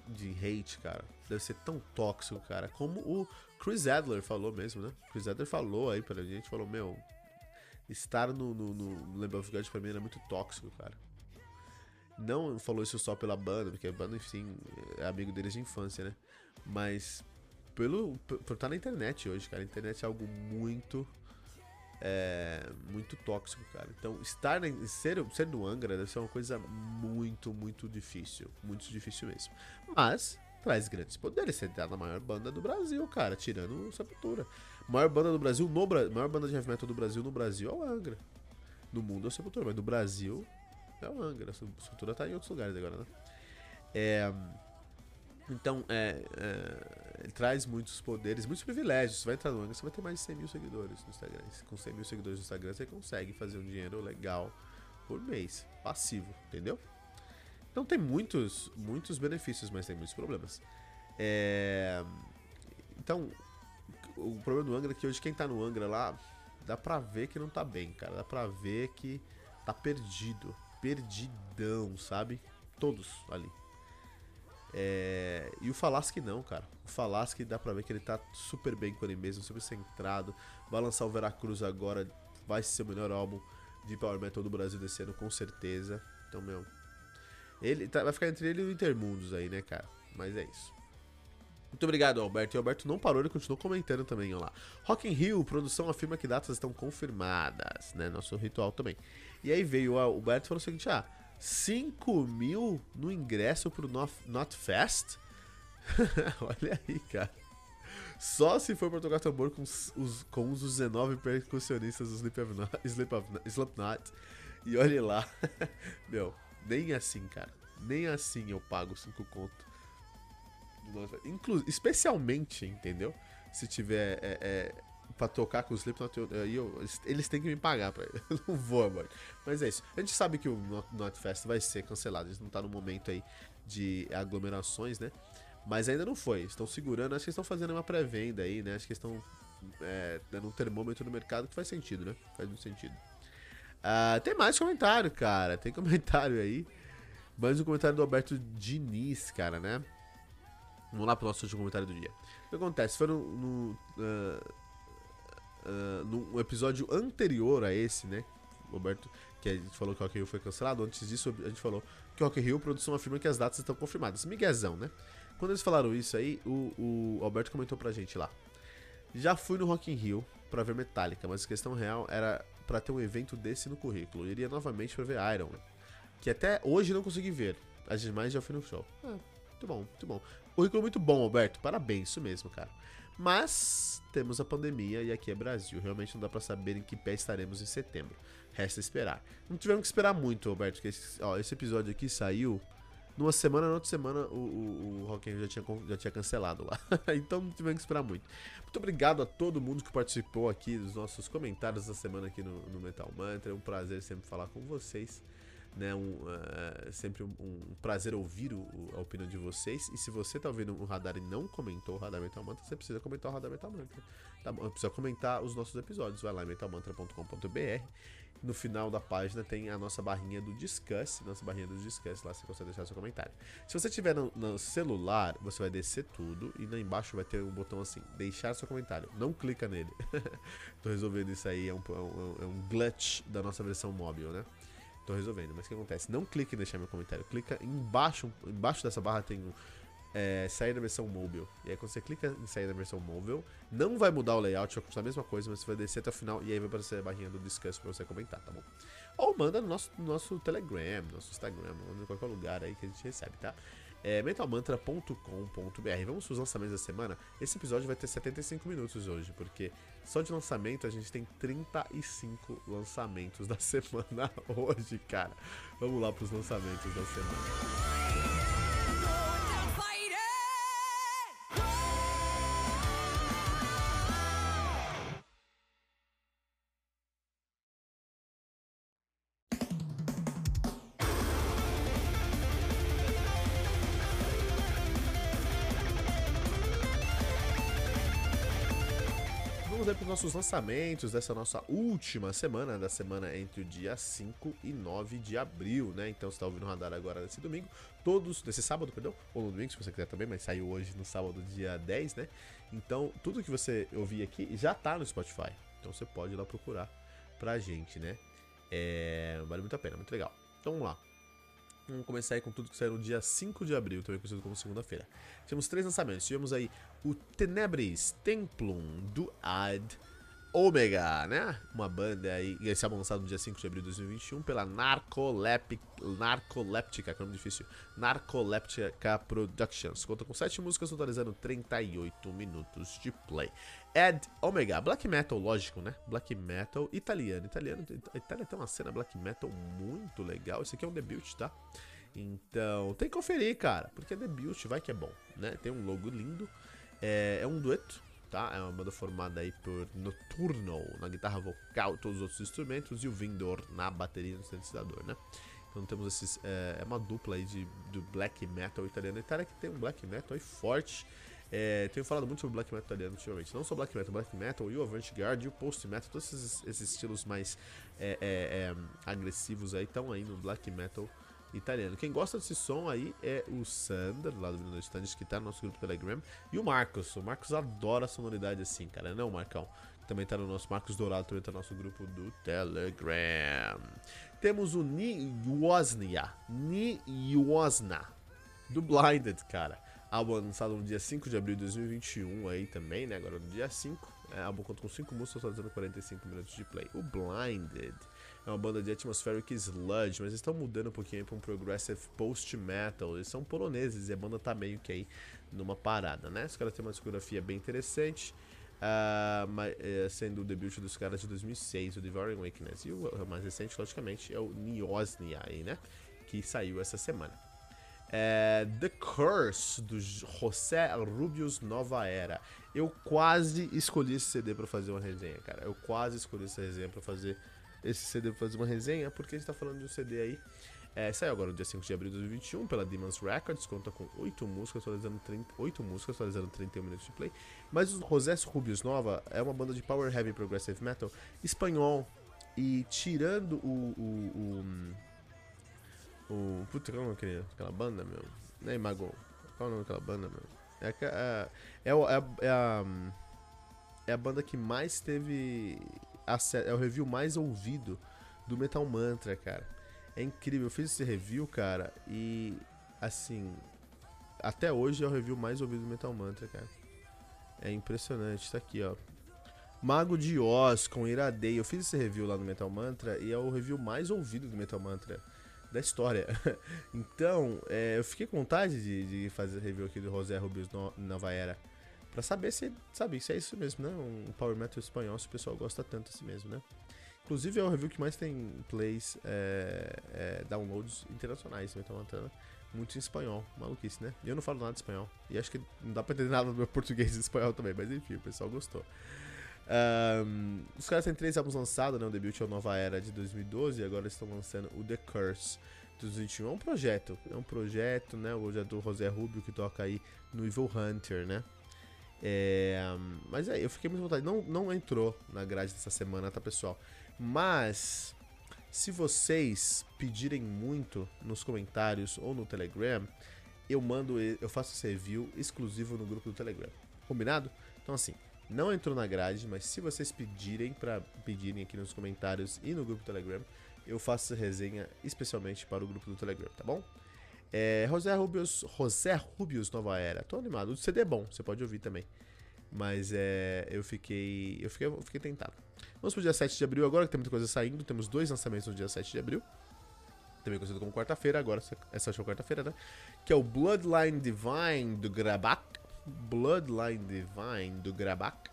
de hate, cara. Deve ser tão tóxico, cara. Como o Chris Adler falou mesmo, né? Chris Adler falou aí pra gente, falou, meu, estar no, no, no Lamb of God pra mim era muito tóxico, cara. Não falou isso só pela banda, porque a banda, enfim, é amigo deles de infância, né? Mas pelo, por estar na internet hoje, cara. A internet é algo muito. É, muito tóxico, cara. Então, estar ser, ser do Angra deve ser uma coisa muito, muito difícil. Muito difícil mesmo. Mas, traz grandes poderes. Você tá na maior banda do Brasil, cara, tirando Sepultura. Maior banda do Brasil, no Bra... maior banda de heavy metal do Brasil no Brasil é o Angra. No mundo é o Sepultura, mas no Brasil é o Angra. A Sepultura tá em outros lugares agora, né? É... Então, é, é, ele traz muitos poderes, muitos privilégios. Você vai entrar no Angra, você vai ter mais de 100 mil seguidores no Instagram. Com 100 mil seguidores no Instagram, você consegue fazer um dinheiro legal por mês, passivo, entendeu? Então tem muitos, muitos benefícios, mas tem muitos problemas. É... Então, o problema do Angra é que hoje quem tá no Angra lá, dá pra ver que não tá bem, cara. Dá pra ver que tá perdido. Perdidão, sabe? Todos ali. É... E o Falasque não, cara. O Falasque dá pra ver que ele tá super bem com ele mesmo, super centrado. Vai lançar o Veracruz agora, vai ser o melhor álbum de Power Metal do Brasil desse ano, com certeza. Então, meu. Ele tá... vai ficar entre ele e o Intermundos aí, né, cara? Mas é isso. Muito obrigado, Alberto. E o Alberto não parou, ele continuou comentando também, ó lá. Rock in Rio, produção afirma que datas estão confirmadas, né? Nosso ritual também. E aí veio o Alberto e falou o seguinte, ah, 5 mil no ingresso pro Not, Not Fest? Olha aí, cara. Só se for pra tocar tambor com os, com os 19 percussionistas do Slipknot. Slipknot. E olhe lá. Meu, nem assim, cara. Nem assim eu pago 5 conto Inclu especialmente, entendeu? Se tiver é, é, pra tocar com o Slipknot, eu, eu, eles têm que me pagar pra Eu não vou, mano. Mas é isso. A gente sabe que o Notfest vai ser cancelado. Eles não tá no momento aí de aglomerações, né? Mas ainda não foi. Estão segurando. Acho que estão fazendo uma pré-venda aí, né? Acho que estão é, dando um termômetro no mercado que faz sentido, né? Faz muito sentido. Uh, tem mais comentário, cara. Tem comentário aí. Mais um comentário do Alberto Diniz, cara, né? Vamos lá pro nosso último comentário do dia. O que acontece? Foi no, no, uh, uh, no episódio anterior a esse, né? Roberto, que a gente falou que o Rock Rio foi cancelado. Antes disso, a gente falou que o Rock Rio produção afirma que as datas estão confirmadas. Miguezão, né? Quando eles falaram isso aí, o, o Alberto comentou pra gente lá. Já fui no Rock in Rio pra ver Metallica, mas a questão real era para ter um evento desse no currículo. Eu iria novamente pra ver Iron, que até hoje não consegui ver. As demais já fui no show. Ah, muito bom, muito bom. Currículo muito bom, Alberto. Parabéns, isso mesmo, cara. Mas temos a pandemia e aqui é Brasil. Realmente não dá para saber em que pé estaremos em setembro. Resta esperar. Não tivemos que esperar muito, Alberto, porque esse, ó, esse episódio aqui saiu numa semana, na outra semana o, o, o Rock já tinha, já tinha cancelado lá. então não tivemos que esperar muito. Muito obrigado a todo mundo que participou aqui dos nossos comentários da semana aqui no, no Metal Mantra. É um prazer sempre falar com vocês né? Um, uh, sempre um, um, prazer ouvir o, a opinião de vocês. E se você tá ouvindo o radar e não comentou o Radar Metal Mantra, você precisa comentar o Radar Metal Mantra. Tá bom? Precisa comentar os nossos episódios. Vai lá em metalmantra.com.br. No final da página tem a nossa barrinha do Discuss. Nossa barrinha do Discuss, lá você consegue deixar seu comentário. Se você tiver no, no celular, você vai descer tudo e lá embaixo vai ter um botão assim, deixar seu comentário. Não clica nele. Tô resolvendo isso aí, é um, é um, é um glitch da nossa versão móvel, né? Tô resolvendo. Mas o que acontece? Não clique em deixar meu comentário. Clica embaixo, embaixo dessa barra tem é, sair da versão mobile. E aí quando você clica em sair da versão mobile, não vai mudar o layout, vai continuar a mesma coisa, mas você vai descer até o final e aí vai aparecer a barrinha do discuss pra você comentar, tá bom? Ou manda no nosso, no nosso Telegram, nosso Instagram, em qualquer lugar aí que a gente recebe, tá? é metalmantra.com.br. Vamos para os lançamentos da semana. Esse episódio vai ter 75 minutos hoje, porque só de lançamento a gente tem 35 lançamentos da semana hoje, cara. Vamos lá para os lançamentos da semana. Vamos aí para os nossos lançamentos dessa nossa última semana, da semana entre o dia 5 e 9 de abril, né? Então você está ouvindo o radar agora nesse domingo, todos, nesse sábado, perdão, ou no domingo, se você quiser também, mas saiu hoje no sábado, dia 10, né? Então tudo que você ouvir aqui já tá no Spotify, então você pode ir lá procurar pra gente, né? É, vale muito a pena, muito legal. Então vamos lá. Vamos começar aí com tudo que saiu no dia 5 de abril, também conhecido como segunda-feira. Tivemos três lançamentos. Tivemos aí o Tenebris Templum do Ad Omega, né? Uma banda aí, esse álbum lançado no dia 5 de abril de 2021 pela Narcolep, Narcoleptica, que é um nome difícil, Narcoleptica Productions. Conta com 7 músicas, totalizando 38 minutos de play. Ed Omega, black metal, lógico, né? Black metal italiano. Italiano, Itália tem uma cena black metal muito legal. Esse aqui é um debut, tá? Então, tem que conferir, cara, porque é debut, vai que é bom, né? Tem um logo lindo. É, é um dueto, tá? É uma banda formada aí por Nocturno na guitarra vocal, todos os outros instrumentos e o Vindor na bateria e no sintetizador, né? Então temos esses. É, é uma dupla aí de, do black metal italiano. A Itália que tem um black metal aí forte. É, tenho falado muito sobre black metal italiano ultimamente. Não só black metal, black metal e o avant-garde e o post-metal, todos esses, esses, estilos mais é, é, é agressivos aí estão aí no black metal italiano. Quem gosta desse som aí é o Sander, lá do Bruno Standes, que tá no nosso grupo Telegram, e o Marcos. O Marcos adora sonoridade assim, cara. Não, Marcão? Também tá no nosso Marcos Dourado, também tá no nosso grupo do Telegram. Temos o Ni Niosnia, Ni do Blinded, cara álbum lançado no dia 5 de abril de 2021 aí também, né? Agora no dia 5. É, álbum conta com 5 músicas, totalizando 45 minutos de play. O Blinded é uma banda de atmospheric sludge, mas eles estão mudando um pouquinho para um progressive post-metal. Eles são poloneses e a banda tá meio que aí numa parada, né? Os caras têm uma discografia bem interessante. Uh, sendo o debut dos caras de 2006, o Devouring Weakness. E o mais recente, logicamente, é o Niosnia aí, né? Que saiu essa semana. É, The Curse, do José Rubius Nova Era. Eu quase escolhi esse CD para fazer uma resenha, cara. Eu quase escolhi essa resenha para fazer esse CD pra fazer uma resenha, porque a gente tá falando de um CD aí. É, saiu agora no dia 5 de abril de 2021 pela Demons Records, conta com 8 músicas, atualizando 30, 8 músicas, atualizando 31 minutos de play. Mas o José Rubius Nova é uma banda de power heavy progressive metal espanhol. E tirando o, o, o o. Puta, qual é o nome daquele, daquela banda, meu? Nem Magon. Qual é o nome daquela banda, meu? É, é, é, é, a, é, a, é a banda que mais teve. É o review mais ouvido do Metal Mantra, cara. É incrível. Eu fiz esse review, cara, e. Assim. Até hoje é o review mais ouvido do Metal Mantra, cara. É impressionante. Tá aqui, ó. Mago de Oz com Iradei. Eu fiz esse review lá no Metal Mantra e é o review mais ouvido do Metal Mantra da história. então, é, eu fiquei com vontade de, de, fazer review aqui do José Rubius no, Nova Era. Pra saber se, sabe, se é isso mesmo, né? Um Power Metal espanhol, se o pessoal gosta tanto assim mesmo, né? Inclusive é o review que mais tem plays, é, é, downloads internacionais, então Montana. Muito em espanhol, maluquice, né? Eu não falo nada de espanhol. E acho que não dá pra entender nada do meu português e espanhol também, mas enfim, o pessoal gostou. Um, os caras têm três álbuns lançados, né? O debut é o Nova Era de 2012 e agora estão lançando o The Curse de 2021. É um projeto, é um projeto, né? Hoje é do José Rubio que toca aí no Evil Hunter, né? É, mas aí, eu fiquei muito vontade. Não, não entrou na grade dessa semana, tá, pessoal? Mas, se vocês pedirem muito nos comentários ou no Telegram, eu mando, eu faço esse review exclusivo no grupo do Telegram. Combinado? Então, assim, não entrou na grade, mas se vocês pedirem para pedirem aqui nos comentários e no grupo do Telegram, eu faço resenha especialmente para o grupo do Telegram, tá bom? É, José Rubius, José Rubius Nova Era. Tô animado. O CD é bom, você pode ouvir também. Mas é, eu fiquei. Eu fiquei, eu fiquei tentado. Vamos pro dia 7 de abril agora, que tem muita coisa saindo. Temos dois lançamentos no dia 7 de abril. também conhecido como quarta-feira, agora essa última quarta-feira, né? Que é o Bloodline Divine do Grabak. Bloodline Divine do Grabak.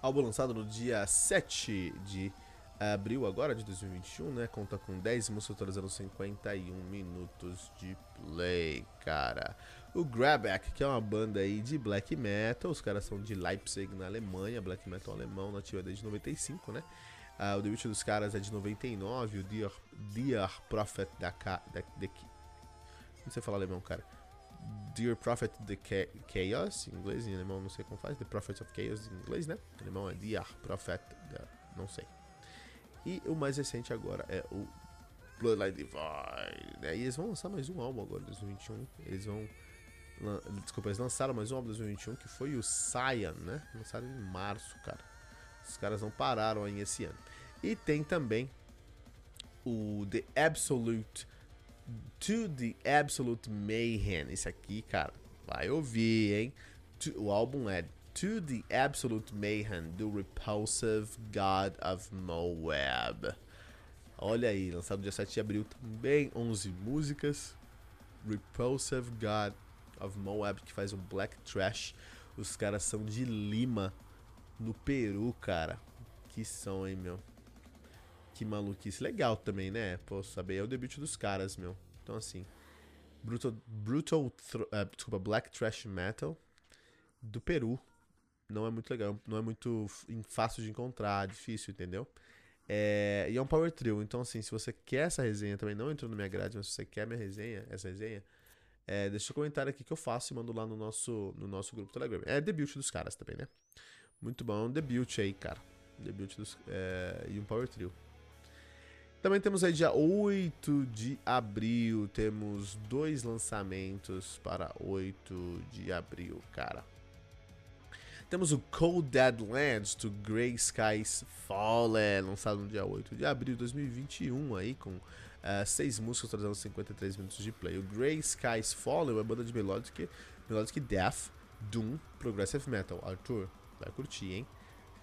Álbum lançado no dia 7 de abril agora de 2021, né? Conta com 10 músicas atualizando 51 minutos de play, cara. O Grabak, que é uma banda aí de black metal, os caras são de Leipzig, na Alemanha, black metal alemão, nativa desde 95, né? Uh, o debut dos caras é de 99, o Dear, Dear Prophet da, da, da, Não sei falar alemão, cara. Dear Prophet the Chaos, em inglês, em alemão não sei como faz. The Prophet of Chaos, em inglês, né? Em alemão é Dear Prophet, não sei. E o mais recente agora é o Bloodline Divine. Né? E eles vão lançar mais um álbum agora, em 2021. Eles vão. Desculpa, eles lançaram mais um álbum em 2021 que foi o Cyan, né? Lançaram em março, cara. Os caras não pararam aí esse ano. E tem também o The Absolute To The Absolute Mayhem. Esse aqui, cara, vai ouvir, hein? O álbum é To The Absolute Mayhem do Repulsive God of Moab. Olha aí, lançado dia 7 de abril também, 11 músicas. Repulsive God of Moab, que faz um black trash. Os caras são de Lima, no Peru, cara. Que som, hein, meu. Que maluquice. Legal também, né? Posso saber. É o debut dos caras, meu. Então, assim. Brutal. Brutal. Uh, desculpa, Black Trash Metal. Do Peru. Não é muito legal. Não é muito fácil de encontrar. Difícil, entendeu? É, e é um Power Trio. Então, assim, se você quer essa resenha também, não entrou na minha grade, mas se você quer minha resenha, essa resenha, é, deixa um comentário aqui que eu faço e mando lá no nosso, no nosso grupo Telegram. É debut dos caras também, né? Muito bom, um debut aí, cara. Debut dos, é, e um Power Trio. Também temos aí dia 8 de abril, temos dois lançamentos para 8 de abril, cara. Temos o Cold Deadlands to Grey Skies Fallen, lançado no dia 8 de abril de 2021 aí, com uh, seis músicas trazendo 53 minutos de play. O Grey Skies Fallen é uma banda de melodic, melodic death, doom, progressive metal. Arthur, Vai curtir, hein?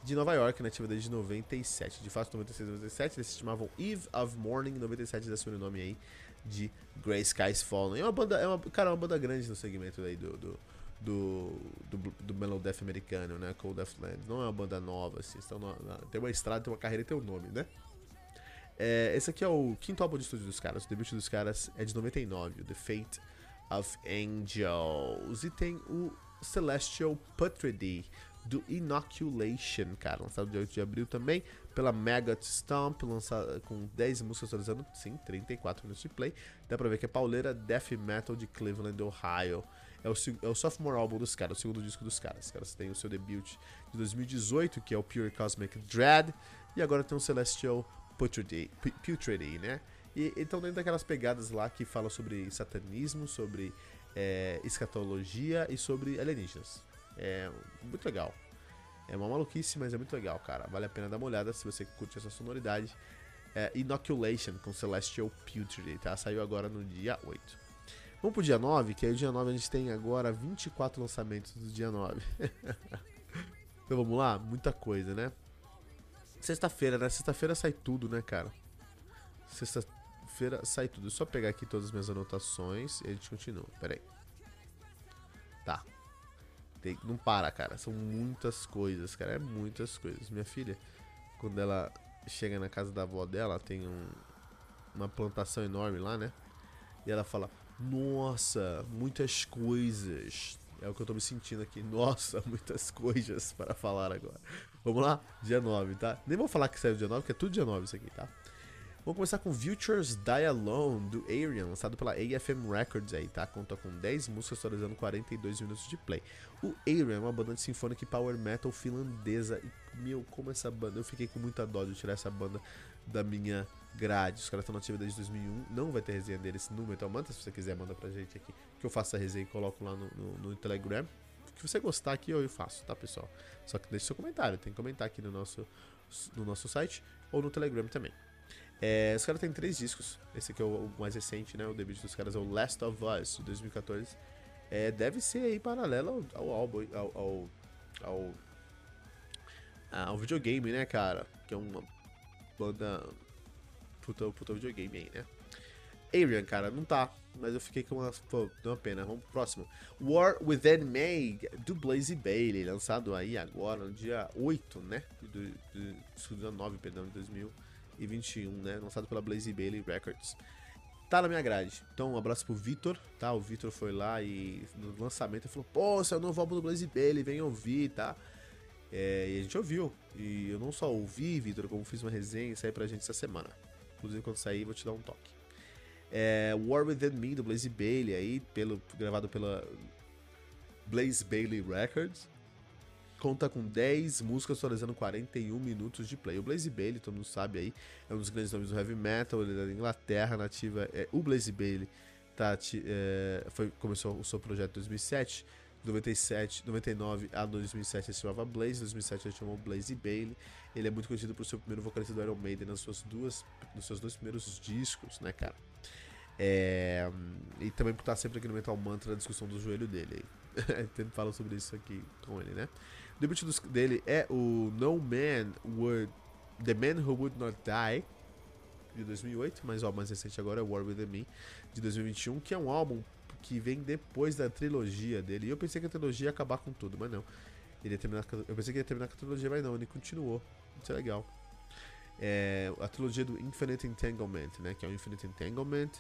De Nova York, nativa desde 97. De fato, 96 97. Eles se chamavam Eve of Morning. 97 da seu nome aí de Grey Skies Fallen. É uma banda, é uma, cara, é uma banda grande no segmento aí do, do, do, do, do Mellow Death americano, né? Cold. Não é uma banda nova, assim. Estão na, na, tem uma estrada, tem uma carreira e tem um nome, né? É, esse aqui é o quinto álbum de estúdio dos caras. O debut dos caras é de 99, o The Fate of Angels. E tem o Celestial Putridity do Inoculation, cara, lançado dia 8 de abril também, pela Maggot Stomp, lançado com 10 músicas atualizando, sim, 34 minutos de play. Dá pra ver que é pauleira Death Metal de Cleveland, Ohio. É o, é o sophomore álbum dos caras, o segundo disco dos caras. Os caras têm o seu debut de 2018, que é o Pure Cosmic Dread, e agora tem o Celestial Putridity, né? E estão dentro daquelas pegadas lá que falam sobre satanismo, sobre é, escatologia e sobre alienígenas. É muito legal. É uma maluquice, mas é muito legal, cara. Vale a pena dar uma olhada se você curte essa sonoridade. É Inoculation com Celestial Putrid, tá? Saiu agora no dia 8. Vamos pro dia 9, que aí o dia 9 a gente tem agora 24 lançamentos do dia 9. então vamos lá? Muita coisa, né? Sexta-feira, né? Sexta-feira sai tudo, né, cara? Sexta-feira sai tudo. Só pegar aqui todas as minhas anotações e a gente continua. Pera aí. Tá. Tem, não para, cara. São muitas coisas, cara. É muitas coisas. Minha filha, quando ela chega na casa da avó dela, tem um, uma plantação enorme lá, né? E ela fala: Nossa, muitas coisas. É o que eu tô me sentindo aqui. Nossa, muitas coisas para falar agora. Vamos lá? Dia 9, tá? Nem vou falar que saiu dia 9, porque é tudo dia 9 isso aqui, tá? Vamos começar com Futures Die Alone, do Arian, lançado pela AFM Records aí, tá? Conta com 10 músicas, atualizando 42 minutos de play. O Arian é uma banda de symphonic power metal finlandesa. E, meu, como essa banda... Eu fiquei com muita dó de tirar essa banda da minha grade. Os caras estão nativos desde 2001. Não vai ter resenha deles no Metal Manta. Se você quiser, manda pra gente aqui. Que eu faço a resenha e coloco lá no, no, no Telegram. Se você gostar aqui, eu faço, tá, pessoal? Só que deixe seu comentário. Tem que comentar aqui no nosso, no nosso site ou no Telegram também. É, os caras têm três discos. Esse aqui é o, mais recente, né? O debut dos caras é o Last of Us, de 2014. É, deve ser aí paralelo ao, ao álbum, ao, ao, ao, ao, videogame, né, cara? Que é uma banda puta, puta videogame aí, né? Arian, cara, não tá. Mas eu fiquei com uma. Pô, deu uma pena. Vamos pro próximo. War Within May, do Blaze Bailey, lançado aí agora, no dia 8, né? De, dia 9, perdão, de 2021, né? Lançado pela Blaze Bailey Records. Tá na minha grade. Então, um abraço pro Vitor, tá? O Vitor foi lá e no lançamento falou: Pô, esse é o novo álbum do Blaze Bailey, vem ouvir, tá? É, e a gente ouviu. E eu não só ouvi, Vitor, como fiz uma resenha e saí pra gente essa semana. Inclusive, quando sair, vou te dar um toque. É, War Within Me, do Blaze Bailey, aí, pelo, gravado pela Blaze Bailey Records. Conta com 10 músicas totalizando 41 minutos de play. O Blaze Bailey, todo mundo sabe aí, é um dos grandes nomes do heavy metal, ele é da Inglaterra, nativa. É, o Blaze Bailey tá, é, foi, começou o seu projeto em 2007 97, 99 a 2007 ele se chamava Blaze, 2007 ele chamou Blaze Bailey. Ele é muito conhecido por ser o primeiro vocalista do Iron Maiden nas suas duas, nos seus dois primeiros discos, né, cara? É, e também por estar sempre aqui no Metal Mantra a discussão do joelho dele. Sempre falo sobre isso aqui com ele, né? O debut dele é o No Man Would. The Man Who Would Not Die, de 2008, mas o álbum mais recente agora é War With Me, de 2021, que é um álbum que vem depois da trilogia dele. E eu pensei que a trilogia ia acabar com tudo, mas não. Ele terminar, eu pensei que ia terminar com a trilogia, mas não, ele continuou. Isso é legal. É, a trilogia do Infinite Entanglement, né? Que é o Infinite Entanglement,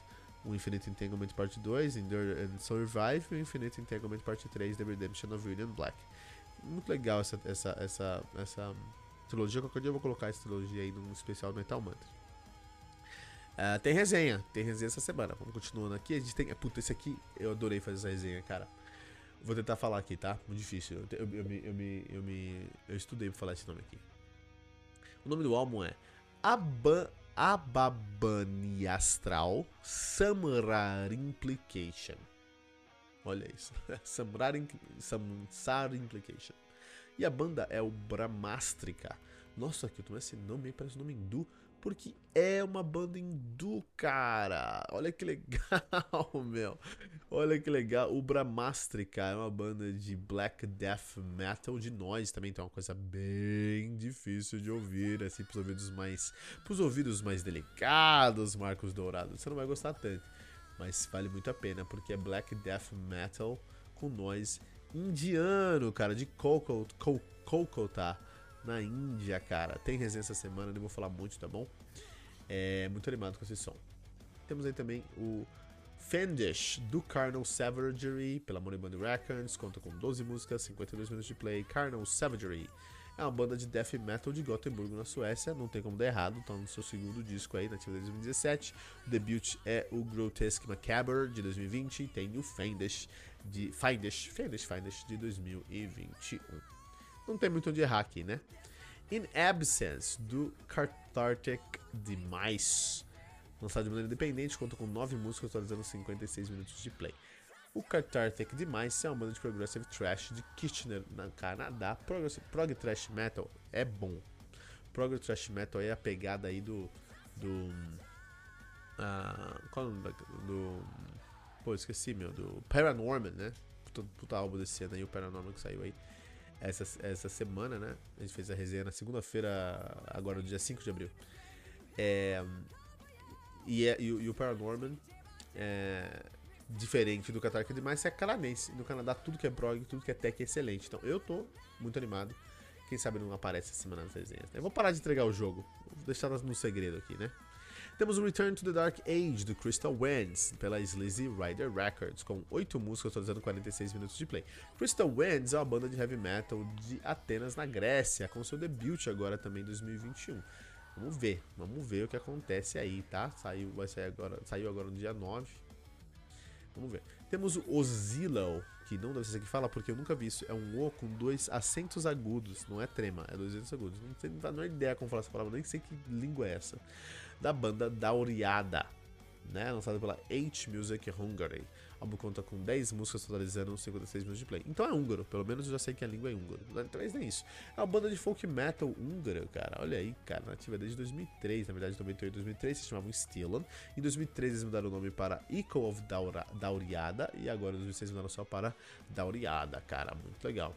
o Infinite Entanglement Parte 2, Endure and Survive, e o Infinite Entanglement Parte 3, The Redemption of William Black. Muito legal essa, essa, essa, essa trilogia. Qualquer dia eu vou colocar essa trilogia aí num especial Metal Mantra. Uh, tem resenha, tem resenha essa semana. Vamos continuando aqui. A gente tem. Puta, esse aqui eu adorei fazer essa resenha, cara. Vou tentar falar aqui, tá? Muito difícil. Eu, eu, eu, me, eu, me, eu, me, eu estudei pra falar esse nome aqui. O nome do álbum é Aban, Ababani Astral Samrar Implication. Olha isso. Samsar Implication. E a banda é o Brahmastrika. Nossa, que eu tomei esse nome aí, parece um nome hindu porque é uma banda hindu, cara. Olha que legal, meu. Olha que legal. O Brahmastrika é uma banda de black death metal de nós também, então é uma coisa bem difícil de ouvir, assim, pros ouvidos mais, pros ouvidos mais delicados, Marcos Dourado. Você não vai gostar tanto, mas vale muito a pena porque é black death metal com nós indiano, cara, de Kolkata. tá? na Índia, cara. Tem resenha essa semana, nem vou falar muito, tá bom? É muito animado com esse som. Temos aí também o Fendish, do Carnal Savagery, pela Money Band Records, conta com 12 músicas, 52 minutos de play. Carnal Savagery é uma banda de death metal de Gothenburg, na Suécia, não tem como dar errado, tá no seu segundo disco aí, nativo de 2017. O debut é o Grotesque Macabre, de 2020, e tem o Fendish, de Findish, Fendish, Findish, de 2021 não tem muito onde errar aqui, né? In Absence, do Cathartic Demais. Lançado de maneira independente, conta com 9 músicas, atualizando 56 minutos de play. O Cathartic Demais é uma banda de progressive trash de Kitchener, no Canadá. Progressive, prog trash metal é bom. Prog trash metal é a pegada aí do. do. Uh, qual é o nome do. Pô, esqueci, meu. Do Paranorman, né? Puta, puta álbum desse ano aí, o Paranorman que saiu aí essa, essa semana, né? A gente fez a resenha na segunda-feira, agora no dia 5 de abril. É, e, é, e, e, o Paranorman, é, diferente do Catarca Demais, é canadense. No Canadá, tudo que é prog, tudo que é tech é excelente. Então eu tô muito animado. Quem sabe não aparece essa semana nas resenhas. Né? Vou parar de entregar o jogo. Vou deixar no segredo aqui, né? Temos o Return to the Dark Age do Crystal Winds pela Sleazy Rider Records, com 8 músicas totalizando 46 minutos de play. Crystal Winds é uma banda de heavy metal de Atenas, na Grécia, com seu debut agora também em 2021. Vamos ver, vamos ver o que acontece aí, tá? Saiu, vai sair agora, saiu agora no dia 9. Vamos ver. Temos o Oscillo, que não deve ser que fala, porque eu nunca vi isso. É um O com dois acentos agudos, não é trema, é dois acentos agudos. Não tenho a menor ideia como falar essa palavra, nem sei que língua é essa da banda Dauriada, né, lançada pela H Music Hungary. Álbum conta com 10 músicas totalizando 56 minutos de play. Então é húngaro, pelo menos eu já sei que a língua é húngaro. Talvez nem isso. É uma banda de folk metal húngara, cara. Olha aí, cara, nativa desde 2003, na verdade 98 2003 se chamavam Stillan. Em 2013 eles mudaram o nome para Echo of Daura, Dauriada e agora em 2006 mudaram só para Dauriada, cara, muito legal.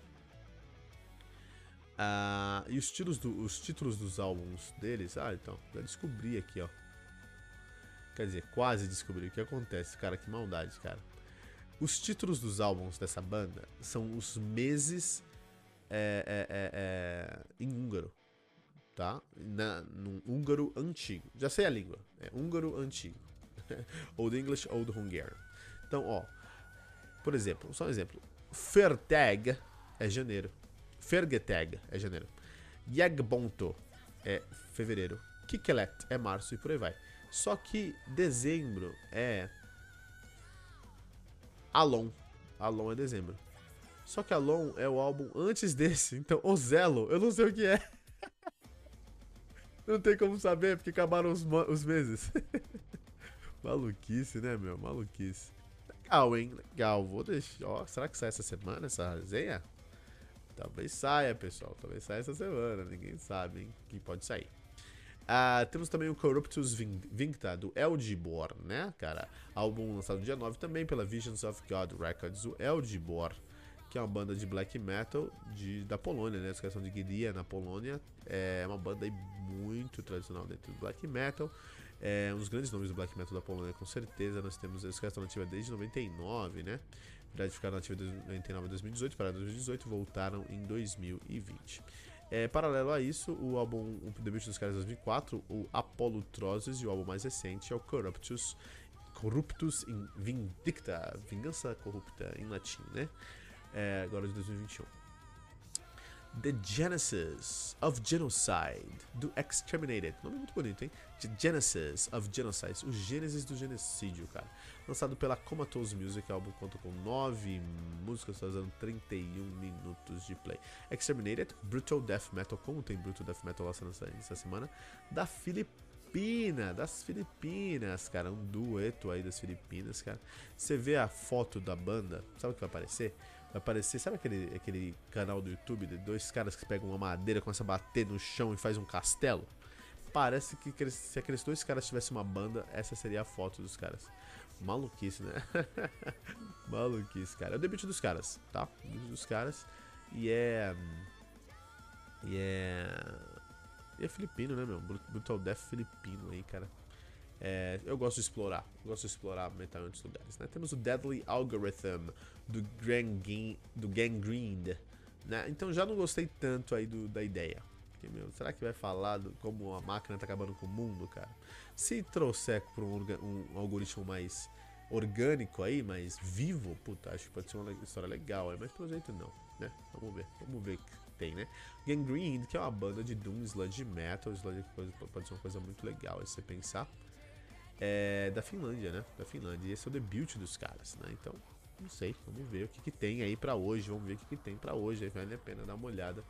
Uh, e os títulos, do, os títulos dos álbuns deles, ah, então, já descobri aqui, ó. Quer dizer, quase descobri o que acontece. Cara, que maldade, cara. Os títulos dos álbuns dessa banda são os meses é, é, é, é em húngaro, tá? Na, num húngaro antigo. Já sei a língua. É húngaro antigo. old English, Old Hungarian. Então, ó. Por exemplo, só um exemplo. Fertag é janeiro. Fergetag é janeiro. Yagbonto é fevereiro. Kikelet é março e por aí vai. Só que dezembro é Alon. Alon é dezembro. Só que Alon é o álbum antes desse. Então, Ozelo, eu não sei o que é. não tem como saber, porque acabaram os, os meses. Maluquice, né, meu? Maluquice. Legal, hein? Legal. Vou deixar. Será que sai essa semana essa resenha? Talvez saia, pessoal. Talvez saia essa semana. Ninguém sabe, hein? Que pode sair. Uh, temos também o Corruptus Vincta, do Eldibor, né, cara? Álbum lançado dia 9 também pela Visions of God Records, o Eldibor, que é uma banda de black metal de, da Polônia, né? Esqueção de Gdynia, na Polônia. É uma banda muito tradicional dentro do black metal. É um dos grandes nomes do black metal da Polônia, com certeza. Nós temos a Esqueção Nativa desde 99, né? verdade, ficaram nativa de 99 a 2018, para 2018 voltaram em 2020. É, paralelo a isso, o álbum, o debut dos caras de 2004, o Apollo Trozes, e o álbum mais recente é o Corruptus, Corruptus in Vindicta, Vingança Corrupta em latim, né? É, agora de 2021. The Genesis of Genocide, do Exterminated. Nome muito bonito, hein? The Genesis of Genocide, o Gênesis do genocídio, cara. Lançado pela Comatose Music, o álbum conta com 9 músicas, fazendo 31 minutos de play. Exterminated, Brutal Death Metal, como tem Brutal Death Metal lançando essa semana, da Filipina, das Filipinas, cara. Um dueto aí das Filipinas, cara. Você vê a foto da banda, sabe o que vai aparecer? Vai aparecer, sabe aquele, aquele canal do YouTube de dois caras que pegam uma madeira, começam a bater no chão e faz um castelo? Parece que se aqueles dois caras tivessem uma banda, essa seria a foto dos caras. Maluquice, né? Maluquice, cara. É o debut dos caras, tá? O debut dos caras. E é. E é. E é filipino, né, meu? Brutal Death filipino aí, cara. É, eu gosto de explorar, eu gosto de explorar metal em outros lugares, né? Temos o Deadly Algorithm do, Gang, do Gangrene, né? Então já não gostei tanto aí do, da ideia. Porque, meu, será que vai falar do, como a máquina tá acabando com o mundo, cara? Se trouxer por um, um algoritmo mais orgânico aí, mais vivo, puta, acho que pode ser uma história legal, mas pelo jeito não, né? Vamos ver, vamos ver o que tem, né? Gangrene, que é uma banda de Doom Sludge Metal, sludge pode ser uma coisa muito legal aí você pensar é, da Finlândia, né? Da Finlândia. E esse é o debut dos caras, né? Então, não sei, vamos ver o que, que tem aí para hoje. Vamos ver o que, que tem para hoje. Aí vale a pena dar uma olhada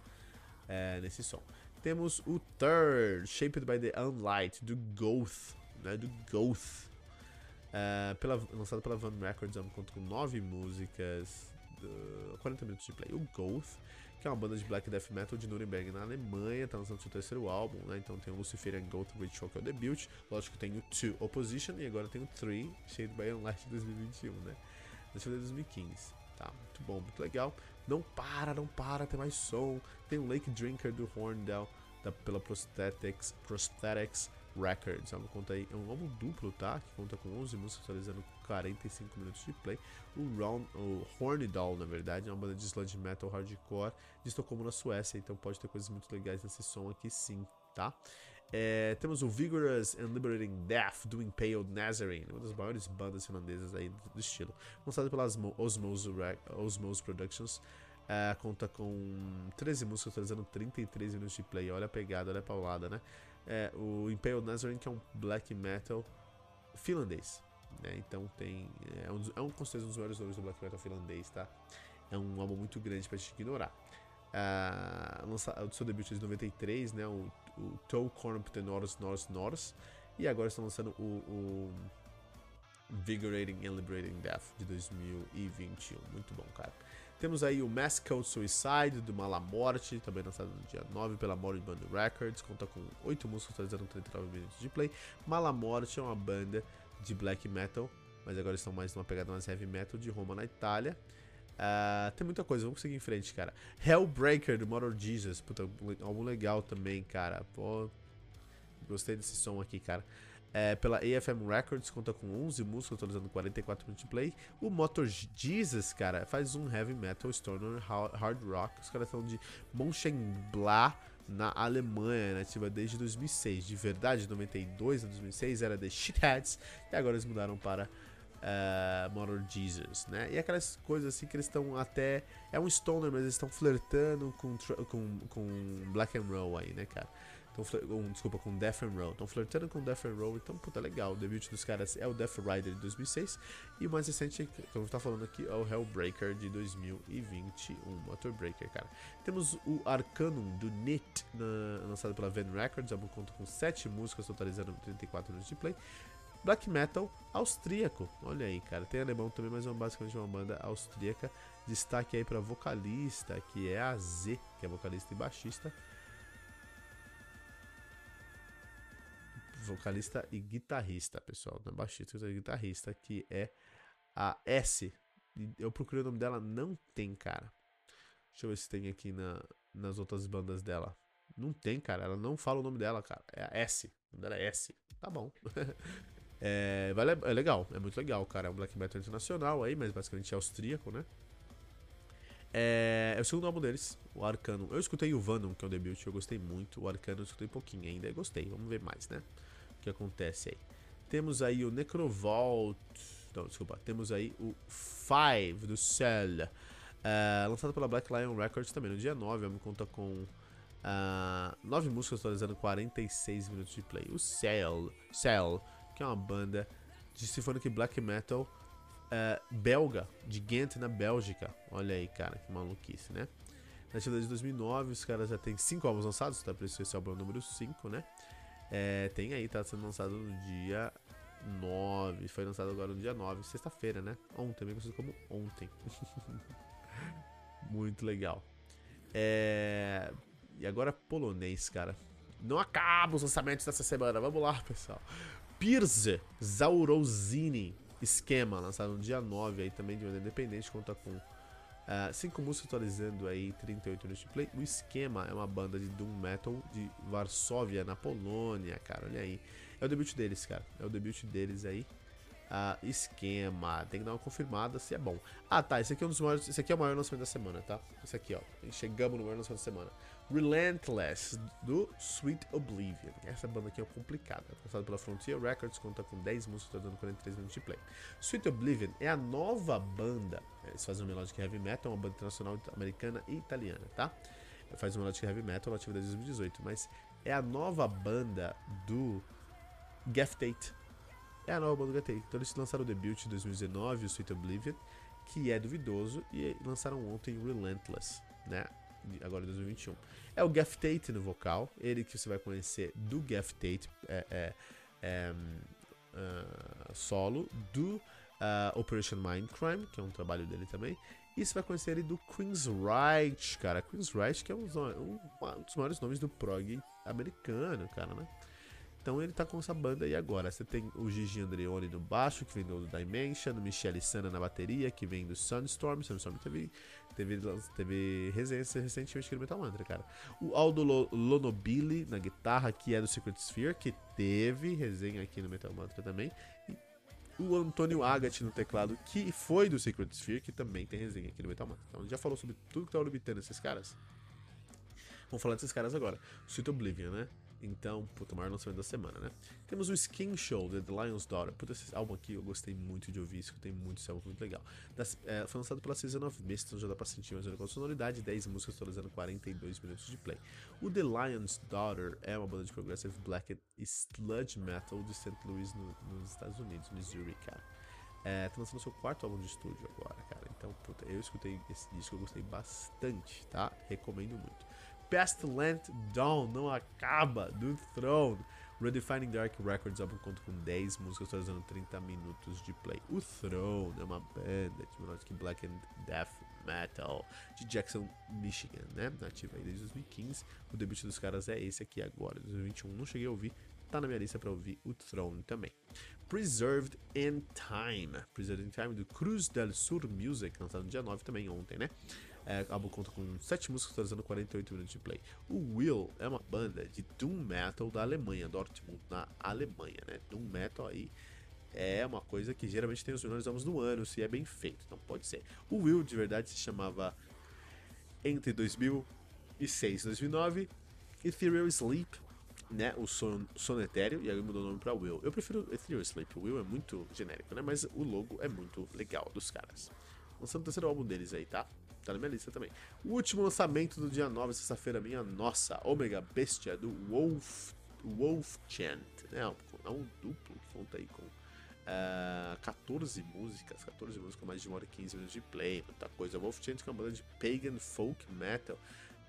é, nesse som. Temos o Third, Shaped by the Unlight, do Goth, né? Do Goth. É, pela, lançado pela Van Records, é um conto com 9 músicas, 40 minutos de play. O Goth que é uma banda de black death metal de Nuremberg na Alemanha, tá lançando seu terceiro álbum, né? Então tem o Luciferian Goth Ritual, que é o debut, lógico tem o Two Opposition e agora tem o Three, Shade by Unlight 2021, né? Deixa eu ver 2015. Tá, muito bom, muito legal. Não para, não para, tem mais som. Tem o Lake Drinker do Horndell, da, pela Prosthetics, Prosthetics Records. É um, conta aí, é um álbum duplo, tá? Que conta com 11 músicas, atualizando 45 minutos de play. O, Round, o Hornidal, na verdade, é uma banda de sludge metal hardcore de Estocolmo, na Suécia. Então pode ter coisas muito legais nesse som aqui, sim, tá? É, temos o Vigorous and Liberating Death do Impaled Nazarene, uma das maiores bandas finlandesas aí do estilo. Lançado pela Osmose, Osmose Productions. É, conta com 13 músicas, atualizando 33 minutos de play. Olha a pegada, olha a paulada, né? É, o Impaled Nazarene, que é um black metal finlandês. Né? Então tem. É um, é um, com certeza um dos maiores nomes do black metal finlandês, tá? É um álbum muito grande pra gente ignorar. Uh, lança, o seu debut de 93, né? O, o The North North North. E agora estão lançando o, o Invigorating and Liberating Death de 2021. Muito bom, cara. Temos aí o Mass Code Suicide do Malamorte, também lançado no dia 9 pela Moribund Records, conta com 8 músicas totalizando 39 minutos de play. Malamorte é uma banda de black metal, mas agora estão mais numa pegada mais heavy metal de Roma na Itália. Uh, tem muita coisa, vamos seguir em frente, cara. Hellbreaker do Motor Jesus, puta, legal também, cara. Pô, gostei desse som aqui, cara. é, pela AFM Records, conta com 11 músicas, atualizando 44 minutos de play. O Motor Jesus, cara, faz um heavy metal, stoner, hard rock. Os caras estão de Mönchengladbach, na Alemanha, nativa desde 2006. De verdade, de 92 a 2006 era The Shitheads, e agora eles mudaram para uh, Jesus, né? E aquelas coisas assim que eles estão até. É um stoner, mas eles estão flertando com, com, com Black and Roll aí, né, cara? Um, desculpa, com Death and Roll. Estão flertando com Death and Roll, então, puta, legal. O debut dos caras é o Death Rider de 2006 e o mais recente, como está falando aqui, é o Hellbreaker de 2021, Motorbreaker, cara. Temos o Arcanum do Nit, na, lançado pela Van Records, álbum conta com 7 músicas, totalizando 34 minutos de play. Black Metal austríaco, olha aí, cara. Tem alemão também, mas é basicamente uma banda austríaca. Destaque aí para vocalista, que é a Z, que é vocalista e baixista. Vocalista e guitarrista, pessoal. Não é baixista, é guitarrista, que é a S. Eu procurei o nome dela, não tem, cara. Deixa eu ver se tem aqui na, nas outras bandas dela. Não tem, cara. Ela não fala o nome dela, cara. É a S. O nome dela é S. Tá bom. é, é legal, é muito legal, cara. É um black metal internacional aí, mas basicamente é austríaco, né? É, é o segundo álbum deles, o Arcano. Eu escutei o Venom, que é o debut, eu gostei muito. O Arcano eu escutei pouquinho ainda, gostei. Vamos ver mais, né? O que acontece aí. Temos aí o Necrovault. Não, desculpa. Temos aí o Five do Cell. Uh, lançado pela Black Lion Records também no dia 9. A me conta com uh, 9 músicas atualizando 46 minutos de play. O Cell, Cell que é uma banda de Symphonic Black Metal uh, belga, de Ghent, na Bélgica. Olha aí, cara, que maluquice, né? Nativa de 2009, os caras já têm 5 álbuns lançados, tá? Por isso esse álbum é o número 5, né? É, tem aí, tá sendo lançado no dia 9. Foi lançado agora no dia 9, sexta-feira, né? Ontem, bem conhecido como ontem. Muito legal. É... E agora polonês, cara. Não acaba os lançamentos dessa semana. Vamos lá, pessoal. Pirze Zaurozini Esquema, lançado no dia 9 aí também de maneira independente, conta com uh, cinco músicas atualizando aí 38 minutos de play. O Esquema é uma banda de doom metal de Varsóvia, na Polônia, cara, olha aí. É o debut deles, cara. É o debut deles aí. Uh, esquema, tem que dar uma confirmada se é bom. Ah, tá, esse aqui é um dos maiores, esse aqui é o maior lançamento da semana, tá? Esse aqui, ó. Chegamos no maior lançamento da semana. Relentless, do Sweet Oblivion. Essa banda aqui é complicada. Lançada pela Frontier Records, conta com 10 músicas, dando 43 minutos de play. Sweet Oblivion é a nova banda. Eles fazem uma melodic heavy metal, uma banda internacional americana e italiana, tá? Faz uma melodic heavy metal, ativa desde 2018, mas é a nova banda do Gaff Tate. É a nova banda do Gaff Tate. Então eles lançaram o debut em 2019, o Sweet Oblivion, que é duvidoso, e lançaram ontem Relentless, né? Agora em 2021. É o Gaff Tate no vocal, ele que você vai conhecer do Gaff Tate é, é, é, uh, solo, do uh, Operation Mindcrime, que é um trabalho dele também, e você vai conhecer ele do Queen's Right, cara. Queen's Right, que é um, um, um dos maiores nomes do prog americano, cara, né? Então ele tá com essa banda aí agora. Você tem o Gigi Andreoni no baixo, que vem do Dimension, o Michele Sana na bateria, que vem do Sunstorm. Sunstorm teve, teve, teve resenha recentemente aqui no Metal Mantra, cara. O Aldo Lonobili na guitarra, que é do Secret Sphere, que teve resenha aqui no Metal Mantra também. E o Antônio Agat no teclado, que foi do Secret Sphere, que também tem resenha aqui no Metal Mantra. Então já falou sobre tudo que tá orbitando esses caras. Vamos falar desses caras agora. Sweet Oblivion, né? Então, puta, maior lançamento da semana, né? Temos o Skin Show, The Lion's Daughter. Puta, esse álbum aqui eu gostei muito de ouvir, escutei muito, esse álbum muito legal. Das, é, foi lançado pela Season of Mist, então já dá pra sentir mais ou menos sonoridade, 10 músicas atualizando 42 minutos de play. O The Lion's Daughter é uma banda de progressive black sludge metal de St. Louis, no, nos Estados Unidos, Missouri, cara. É, tá lançando seu quarto álbum de estúdio agora, cara. Então, puta, eu escutei esse disco, eu gostei bastante, tá? Recomendo muito. Pestilent Dawn não acaba do Throne. Redefining Dark Records álbum conta com 10 músicas trazendo 30 minutos de play. O Throne é uma banda de melodic black and death metal de Jackson, Michigan, né? Nativa aí desde 2015. O debut dos caras é esse aqui agora, 2021. Não cheguei a ouvir, tá na minha lista para ouvir o Throne também. Preserved in Time. Preserved in Time do Cruz del Sur Music, lançado no dia 9 também ontem, né? É, o álbum conta com 7 músicas, totalizando 48 minutos de play. O Will é uma banda de Doom Metal da Alemanha, Dortmund, na Alemanha, né? Doom Metal aí é uma coisa que geralmente tem os melhores álbuns do ano, se é bem feito, não pode ser. O Will, de verdade, se chamava entre 2006 e 2009 Ethereal Sleep, né, o son, sono etéreo, e aí mudou o nome pra Will. Eu prefiro Ethereal Sleep, o Will é muito genérico, né, mas o logo é muito legal dos caras. Lançando o terceiro álbum deles aí, tá? Tá na minha lista também. O último lançamento do dia 9, sexta-feira, minha nossa, Omega Bestia, do Wolf, Wolf Chant, né, é um duplo que conta aí com uh, 14 músicas, 14 músicas, mais de 1 hora e 15 minutos de play, muita coisa. Wolf Chant é uma banda de pagan folk metal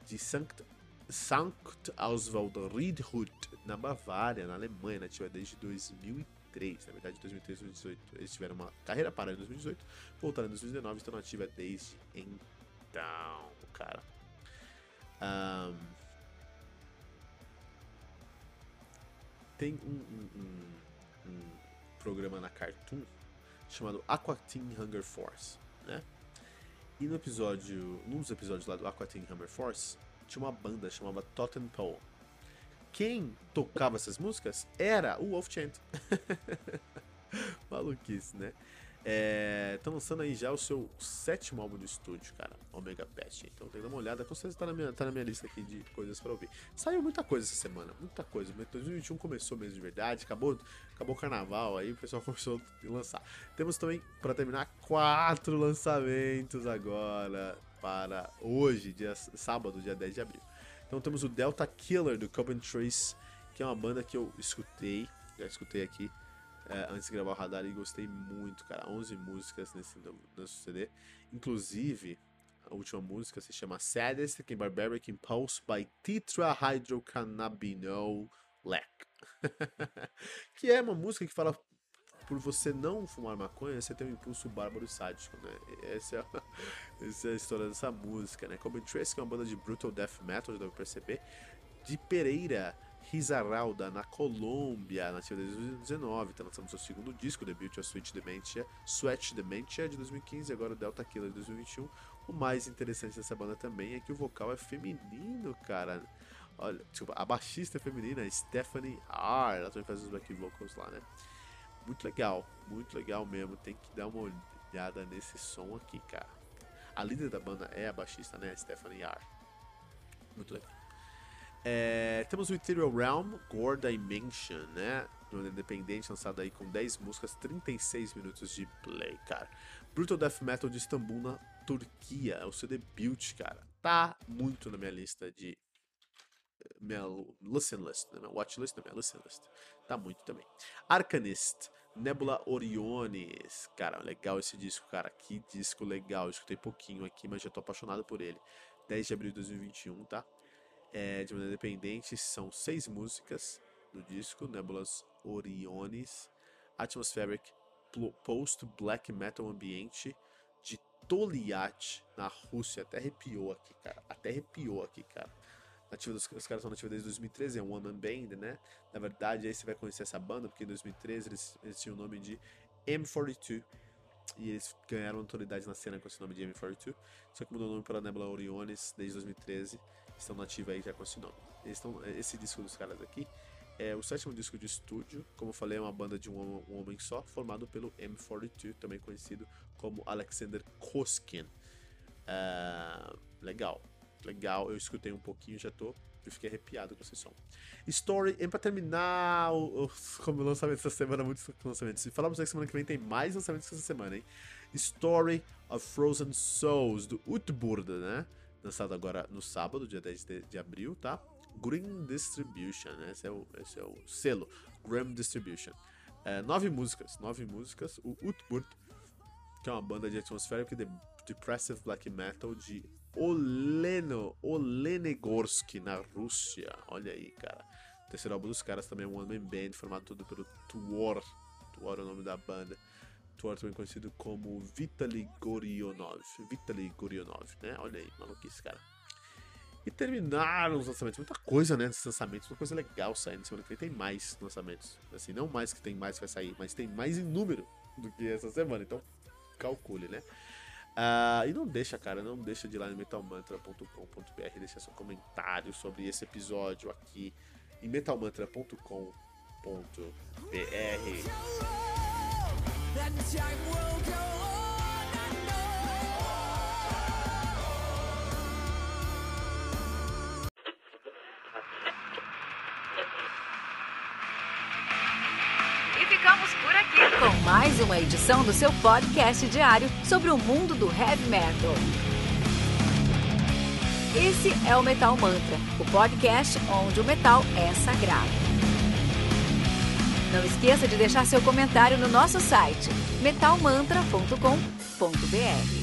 de Sankt Sankt Oswald Riedhut, na Bavária, na Alemanha, nativa né? desde 2003. Na verdade, 2003 e 2018. Eles tiveram uma carreira parada em 2018, voltaram em 2019 estão nativa desde então, cara. Um, tem um, um, um, programa na Cartoon chamado Aqua Teen Hunger Force, né? E no episódio, num dos episódios lá do Aqua Teen Hunger Force, tinha uma banda chamada Totem Pole. Quem tocava essas músicas era o Wolf Chant. Maluquice, né? É, lançando aí já o seu sétimo álbum de estúdio, cara, Omega Pest. Então tem que dar uma olhada, com certeza tá na, minha, tá na minha lista aqui de coisas para ouvir. Saiu muita coisa essa semana, muita coisa. 2021 começou mesmo de verdade, acabou, acabou o carnaval, aí o pessoal começou a lançar. Temos também, para terminar, quatro lançamentos agora para hoje, dia sábado, dia 10 de abril. Então temos o Delta Killer do Trace, que é uma banda que eu escutei, já escutei aqui é, antes de gravar o radar e gostei muito, cara. 11 músicas nesse, nesse CD. Inclusive, a última música se chama Saddest in Barbaric Impulse by Tetrahydrocannabinol Lac. que é uma música que fala por você não fumar maconha, você tem um impulso bárbaro e sádico, né? Essa é, a, essa é a história dessa música, né? Coben Trace, que é uma banda de brutal death metal, já deve perceber, de Pereira Risaralda, na Colômbia, nativa desde 2019, está lançando seu segundo disco, debut a Sweet Dementia, Sweat Dementia de 2015 e agora o Delta Killer de 2021. O mais interessante dessa banda também é que o vocal é feminino, cara. Olha, desculpa, a baixista é feminina, Stephanie R. Ela também faz os back vocals lá, né? Muito legal, muito legal mesmo. Tem que dar uma olhada nesse som aqui, cara. A líder da banda é a baixista, né? Stephanie R. Muito legal. É, temos o Ethereal Realm, Gore Dimension, né? No independente, lançado aí com 10 músicas, 36 minutos de play, cara. Brutal Death Metal de Istambul, na Turquia. É o seu debut, cara. Tá muito na minha lista de. Minha listen list, né? minha watch list, minha listen list. Tá muito também. Arcanist, Nebula Oriones. Cara, legal esse disco, cara. Que disco legal. Eu escutei pouquinho aqui, mas já tô apaixonado por ele. 10 de abril de 2021, tá? É, de maneira independente, são seis músicas do disco, Nebulas Oriones, Atmospheric Post Black Metal Ambiente de Toliat, na Rússia. Até arrepiou aqui, cara. Até arrepiou aqui, cara. Nativa dos, os caras são nativos desde 2013, é um One Man Band, né? Na verdade, aí você vai conhecer essa banda, porque em 2013 eles, eles tinham o nome de M42. E eles ganharam autoridade na cena com esse nome de M42. Só que mudou o nome para Nebula Oriones desde 2013 estão nativos aí já com esse nome. Estão, esse disco dos caras aqui é o sétimo disco de estúdio, como eu falei, é uma banda de um, um homem só, formado pelo M42, também conhecido como Alexander Koskin. Uh, legal, legal, eu escutei um pouquinho, já tô, eu fiquei arrepiado com esse som. Story, e pra terminar o, o, como lançamento essa semana, muitos lançamentos. E falamos que semana que vem tem mais lançamentos que essa semana, hein? Story of Frozen Souls, do Utburda, né? Lançado agora no sábado, dia 10 de, de abril, tá? Green Distribution, né? esse, é o, esse é o selo, Green Distribution. É, nove músicas, nove músicas. O Utburt, que é uma banda de atmospheric de depressive black metal de Oleno, Olenegorsk, na Rússia. Olha aí, cara. O terceiro álbum dos caras também é um one-man band, formado todo pelo Tuor. Tuor é o nome da banda. Também conhecido como Vitaly Gorionov. Vitaly Gorionov, né? Olha aí, maluquice, cara. E terminaram os lançamentos. Muita coisa, né? Nesses lançamentos. Uma coisa legal saindo. Semana que vem tem mais lançamentos. Assim, não mais que tem mais que vai sair, mas tem mais em número do que essa semana. Então, calcule, né? Uh, e não deixa, cara, não deixa de ir lá no metalmantra.com.br, deixa seu comentário sobre esse episódio aqui em metalmantra.com.br. ficamos por aqui com mais uma edição do seu podcast diário sobre o mundo do heavy metal. Esse é o Metal Mantra, o podcast onde o metal é sagrado. Não esqueça de deixar seu comentário no nosso site metalmantra.com.br.